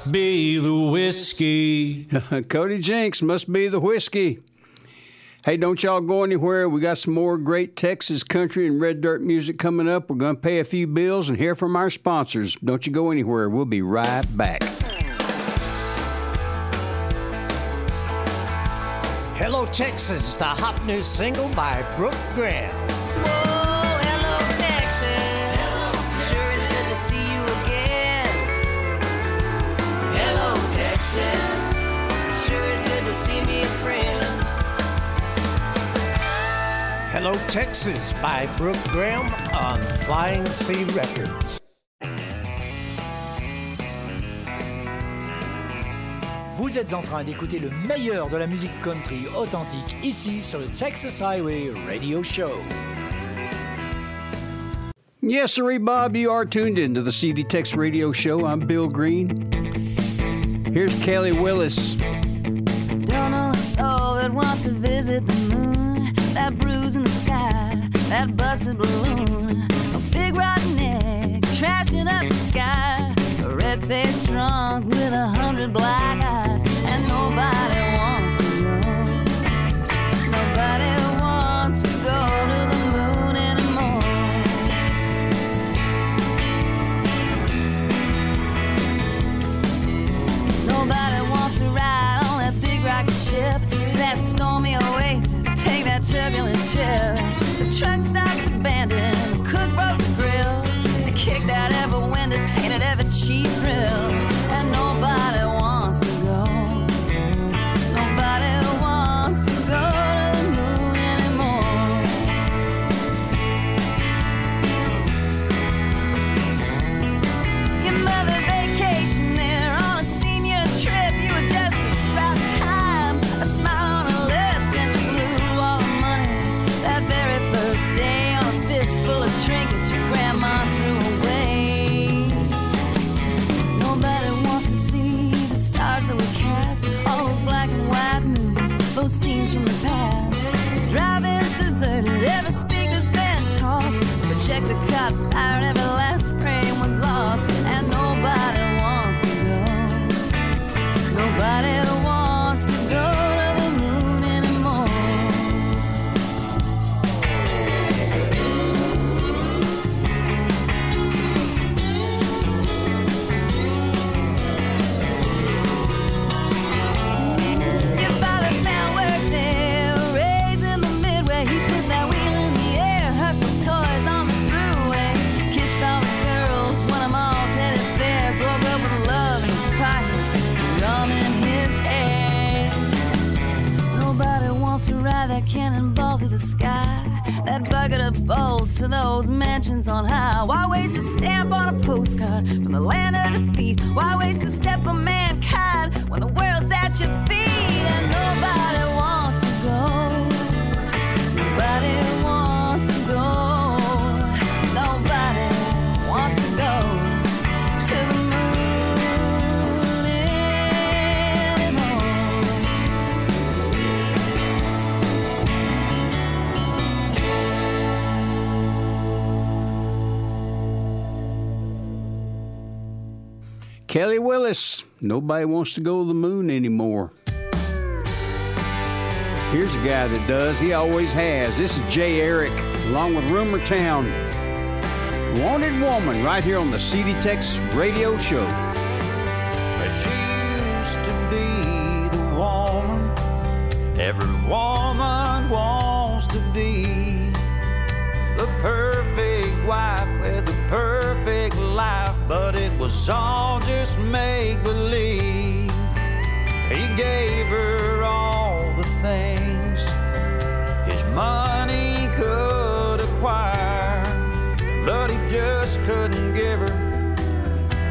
Must be the whiskey. Cody Jinks must be the whiskey. Hey, don't y'all go anywhere. We got some more great Texas country and red dirt music coming up. We're going to pay a few bills and hear from our sponsors. Don't you go anywhere. We'll be right back. Hello, Texas, the hot new single by Brooke Graham. Hello, Texas by Brooke Graham on Flying Sea Records. Vous êtes en train d'écouter le meilleur de la musique country authentique ici sur le Texas Highway Radio Show. Yes, sirree, Bob, you are tuned into the CD Tex Radio Show. I'm Bill Green. Here's Kelly Willis. Don't know a soul that wants to visit the that busted balloon. A big rotten egg trashing up the sky. A red faced drunk with a hundred black eyes, and nobody. to those mansions on high? Why waste a stamp on a postcard from the land of defeat? Why waste a step? Kelly Willis, Nobody Wants to Go to the Moon Anymore. Here's a guy that does, he always has. This is Jay Eric, along with Rumor Town. Wanted Woman, right here on the CD Tex Radio Show. life, but it was all just make believe. He gave her all the things his money could acquire, but he just couldn't give her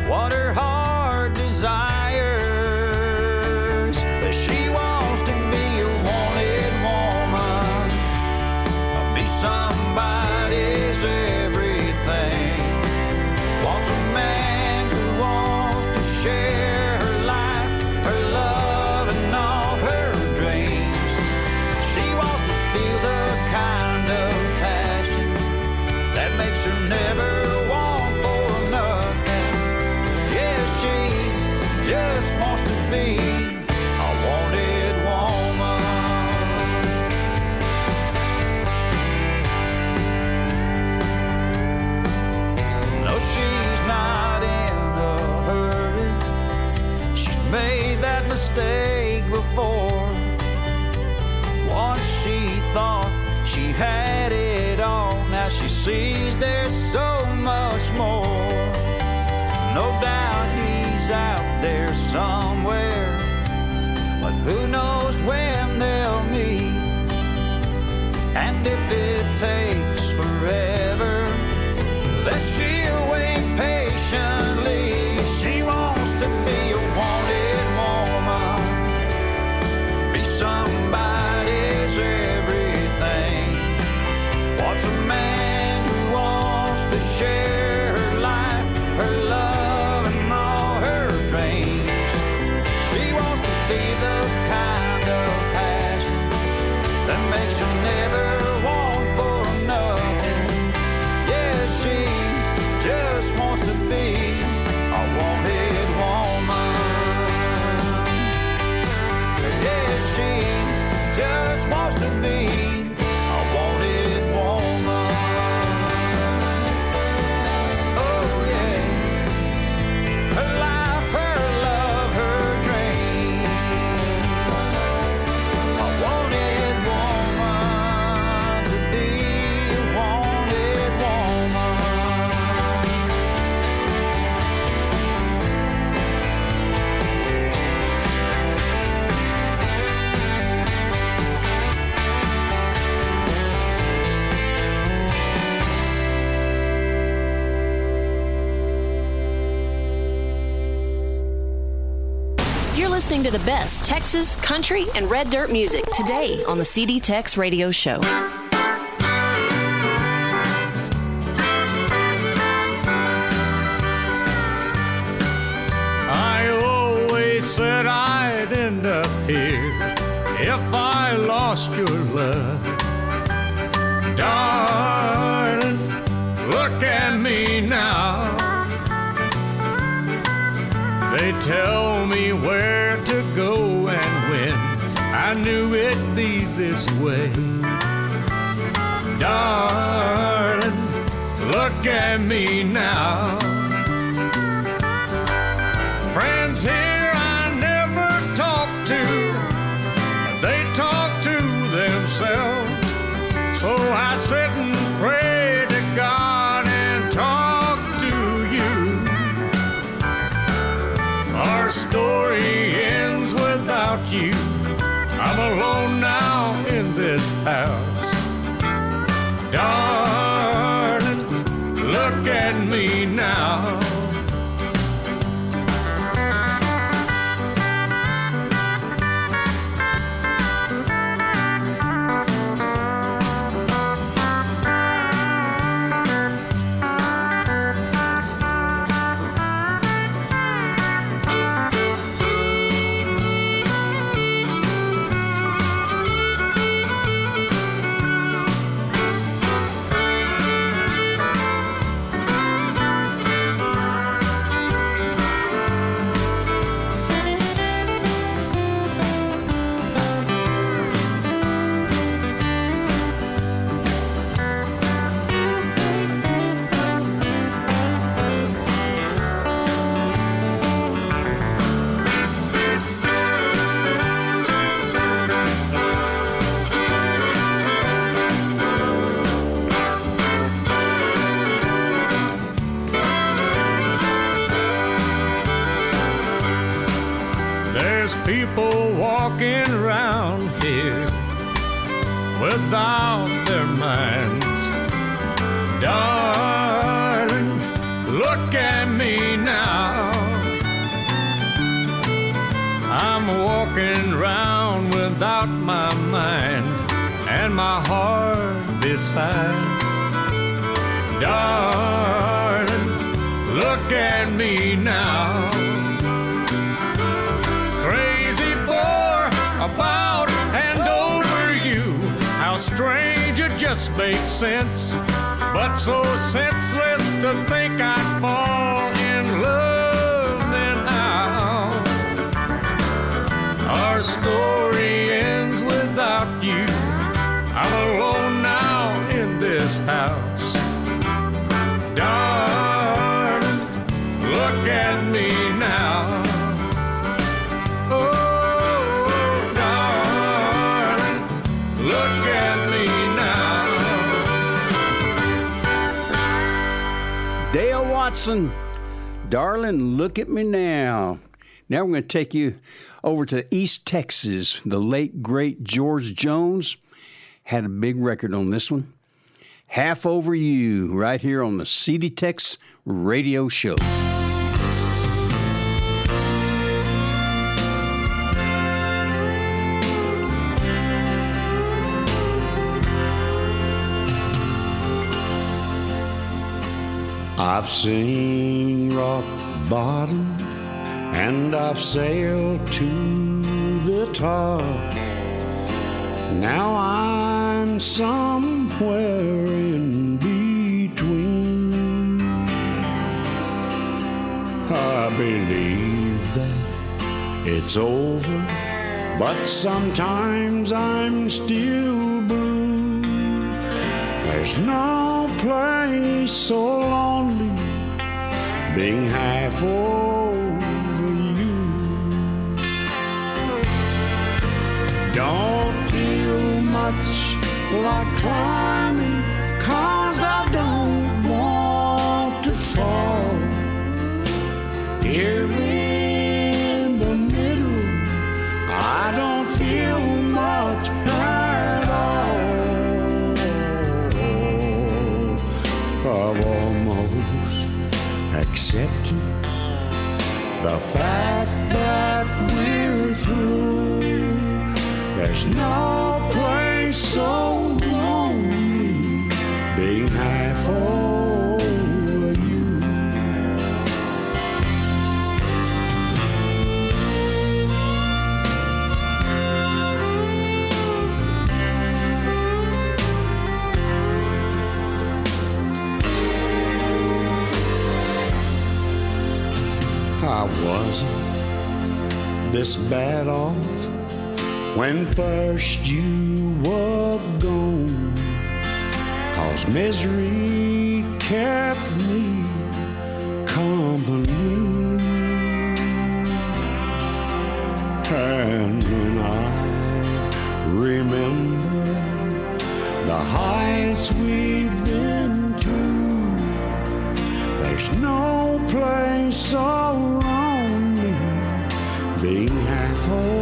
what her heart desired. there's so much more. No doubt he's out there somewhere, but who knows when they'll meet. And if it takes to the best Texas, country, and red dirt music today on the CD Tex Radio Show. I always said I'd end up here if I lost your love. Darling, look at me now. They tell this way. Darling, look at me now. At me now. Look at me now. Now we're going to take you over to East Texas. The late, great George Jones had a big record on this one. Half Over You, right here on the CD Tex radio show. I've seen rock bottom and I've sailed to the top. Now I'm somewhere in between. I believe that it's over, but sometimes I'm still blue. There's no place so lonely being half over you. Don't feel much like climbing, bad off when first you were gone. Cause misery kept me company. And when I remember the heights we've been to, there's no place so lonely being half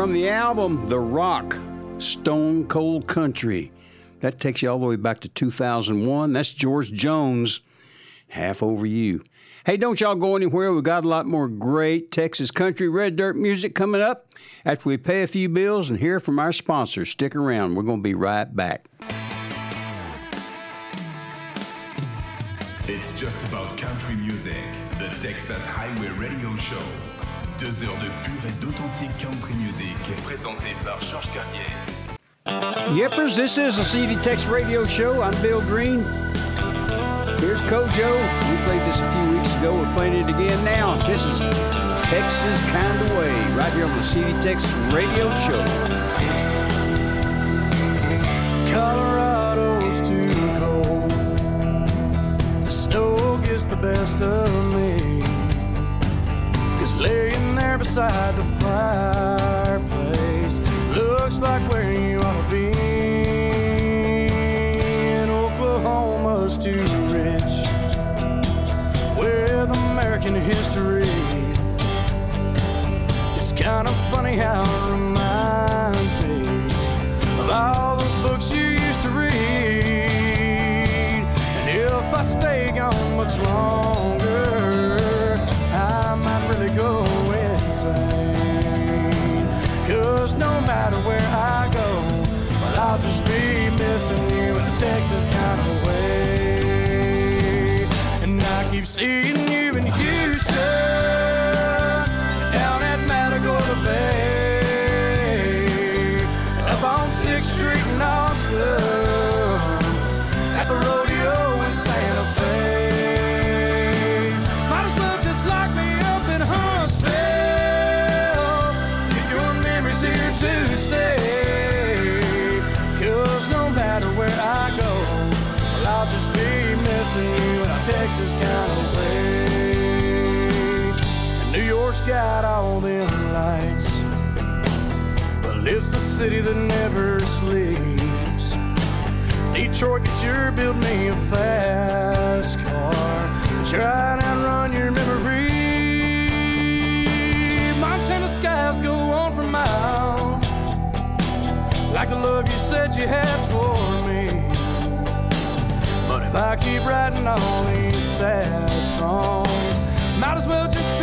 From the album The Rock, Stone Cold Country. That takes you all the way back to 2001. That's George Jones, Half Over You. Hey, don't y'all go anywhere. We got a lot more great Texas country red dirt music coming up after we pay a few bills and hear from our sponsors. Stick around. We're going to be right back. It's just about country music. The Texas Highway Radio Show. Deux heures de pure et d'authentique country music. Présenté par Georges Carrier. Yippers, this is a CD Tex Radio Show. I'm Bill Green. Here's Kojo. We played this a few weeks ago. We're playing it again now. This is Texas Kind of Way, right here on the CD Tex Radio Show. Colorado's too cold. The snow gets the best of me. Laying there beside the fireplace looks like where you ought to be. Got all them lights. Well, it's the city that never sleeps. Detroit can sure build me a fast car. Try and outrun your memory. Montana skies go on for miles. Like the love you said you had for me. But if I keep writing all these sad songs, might as well just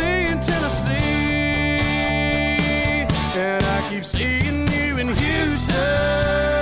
And I keep seeing you in Houston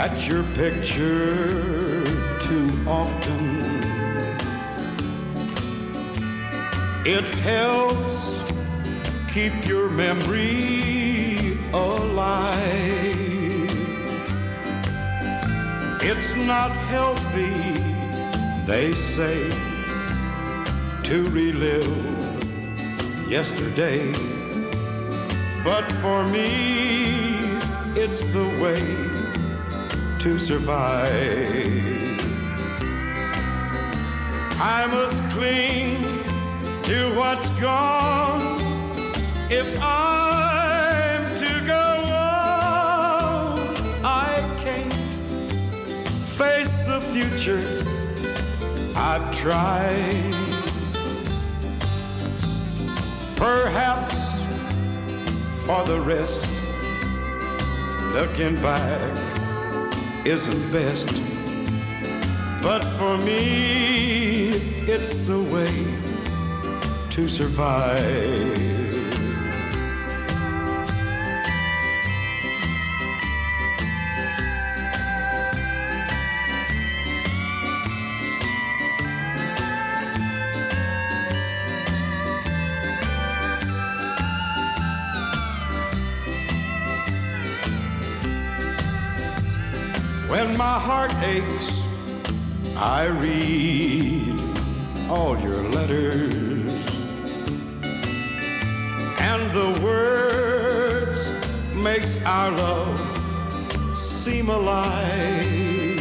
at your picture too often. It helps keep your memory alive. It's not healthy, they say, to relive yesterday. But for me, it's the way to survive. I must cling to what's gone if I'm to go on. I can't face the future. I've tried. Perhaps for the rest, looking back isn't best. But for me, it's the way to survive. I read all your letters. And the words makes our love seem alive.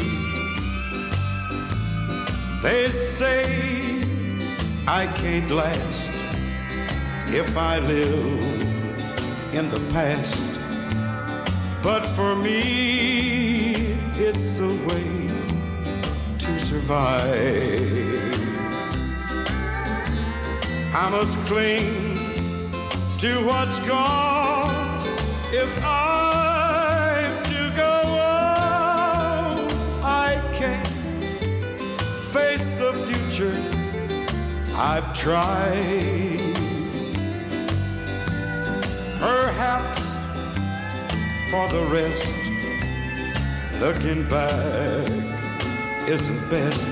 They say I can't last if I live in the past. But for me, it's the way I must cling to what's gone if I'm to go on. I can't face the future. I've tried. Perhaps for the rest, looking back isn't best.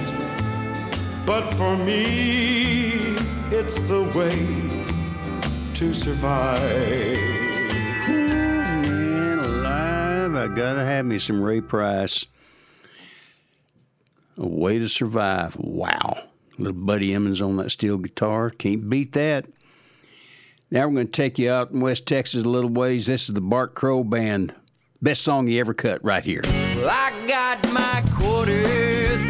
But for me, it's the way to survive. Man alive, I gotta have me some Ray Price. A way to survive. Wow. Little Buddy Emmons on that steel guitar. Can't beat that. Now we're going to take you out in West Texas a little ways. This is the Bart Crow Band. Best song you ever cut right here. Well, I got my quarters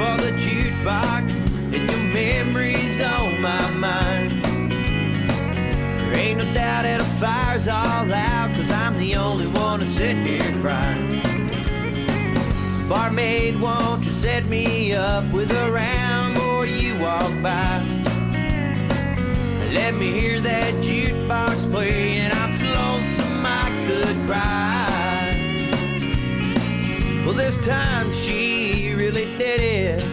for the jukebox, and your memories on my mind. There ain't no doubt that a fire's all out, cause I'm the only one to sit here crying. Barmaid, won't you set me up with a round before you walk by? Let me hear that jukebox play, and I'm so lonesome I could cry. Well, this time she really did it,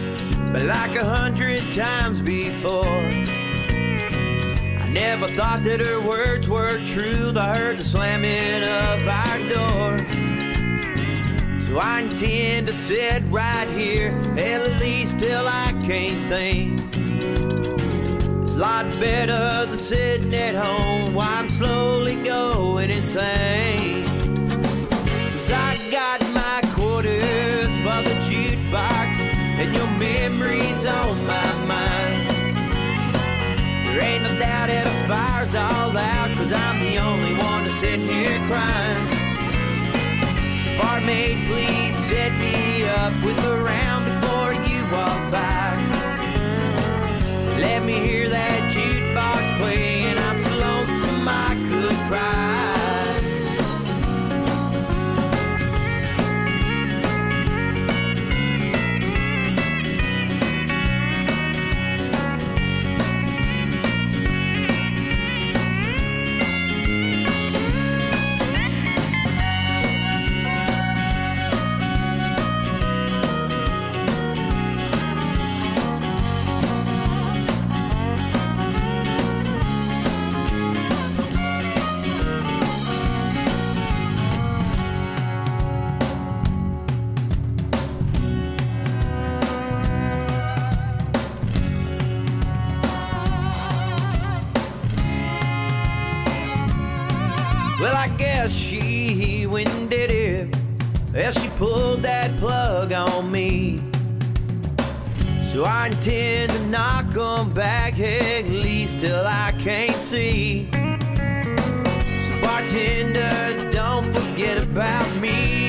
but like a hundred times before. I never thought that her words were true. I heard the slamming of our door. So I intend to sit right here, at least till I can't think. It's a lot better than sitting at home while I'm slowly going insane. Memories on my mind. There ain't no doubt that the fire's all out Cause I'm the only one to sit here crying. So barmaid, please set me up with a round before you walk by. Let me hear that jukebox play And I'm so lonesome I could cry I intend to knock knock 'em back at least till I can't see. So bartender, don't forget about me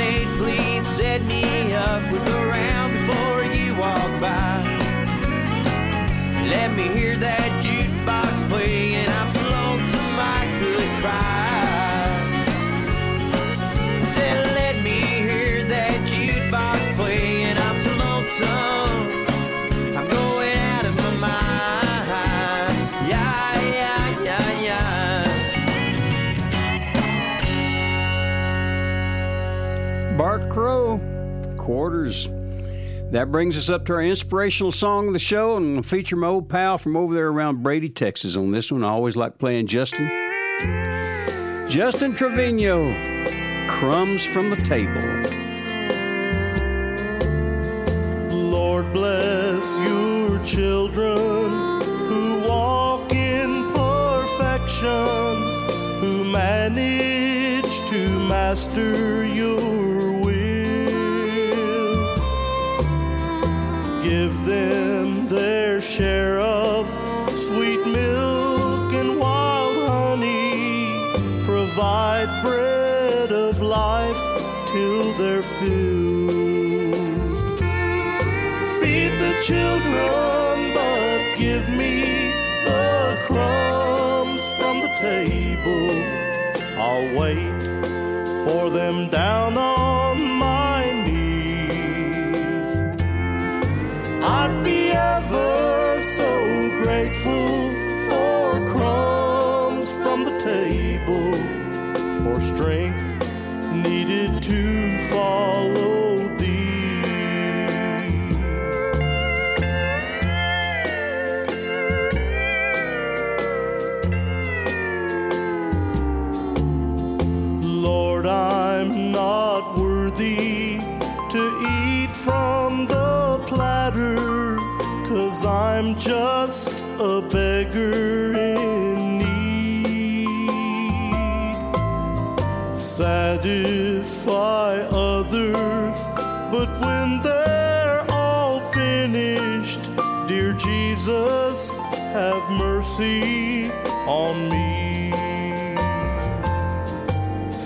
Barmaid, please set me up with a round before you walk by. Let me hear that Quarters. That brings us up to our inspirational song of the show, and feature my old pal from over there around Brady, Texas on this one. I always like playing Justin. Justin Trevino, Crumbs from the Table. Lord bless your children who walk in perfection, who manage to master your share of sweet milk and wild honey. Provide bread of life till they're filled. Feed the children, but give me the crumbs from the table. I'll wait for them down on just a beggar in need. Satisfy others, but when they're all finished, dear Jesus, have mercy on me.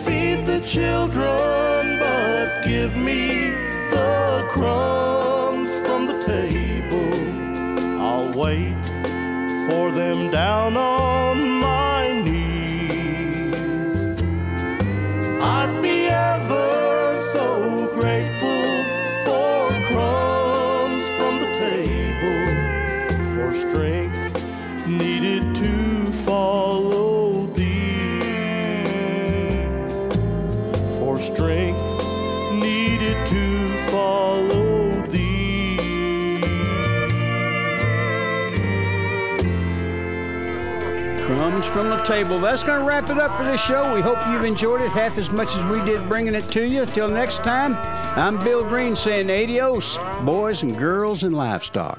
Feed the children, but give me the crumbs for them down on from the table. That's going to wrap it up for this show. We hope you've enjoyed it half as much as we did bringing it to you. Till next time, I'm Bill Green saying adios, boys and girls and livestock.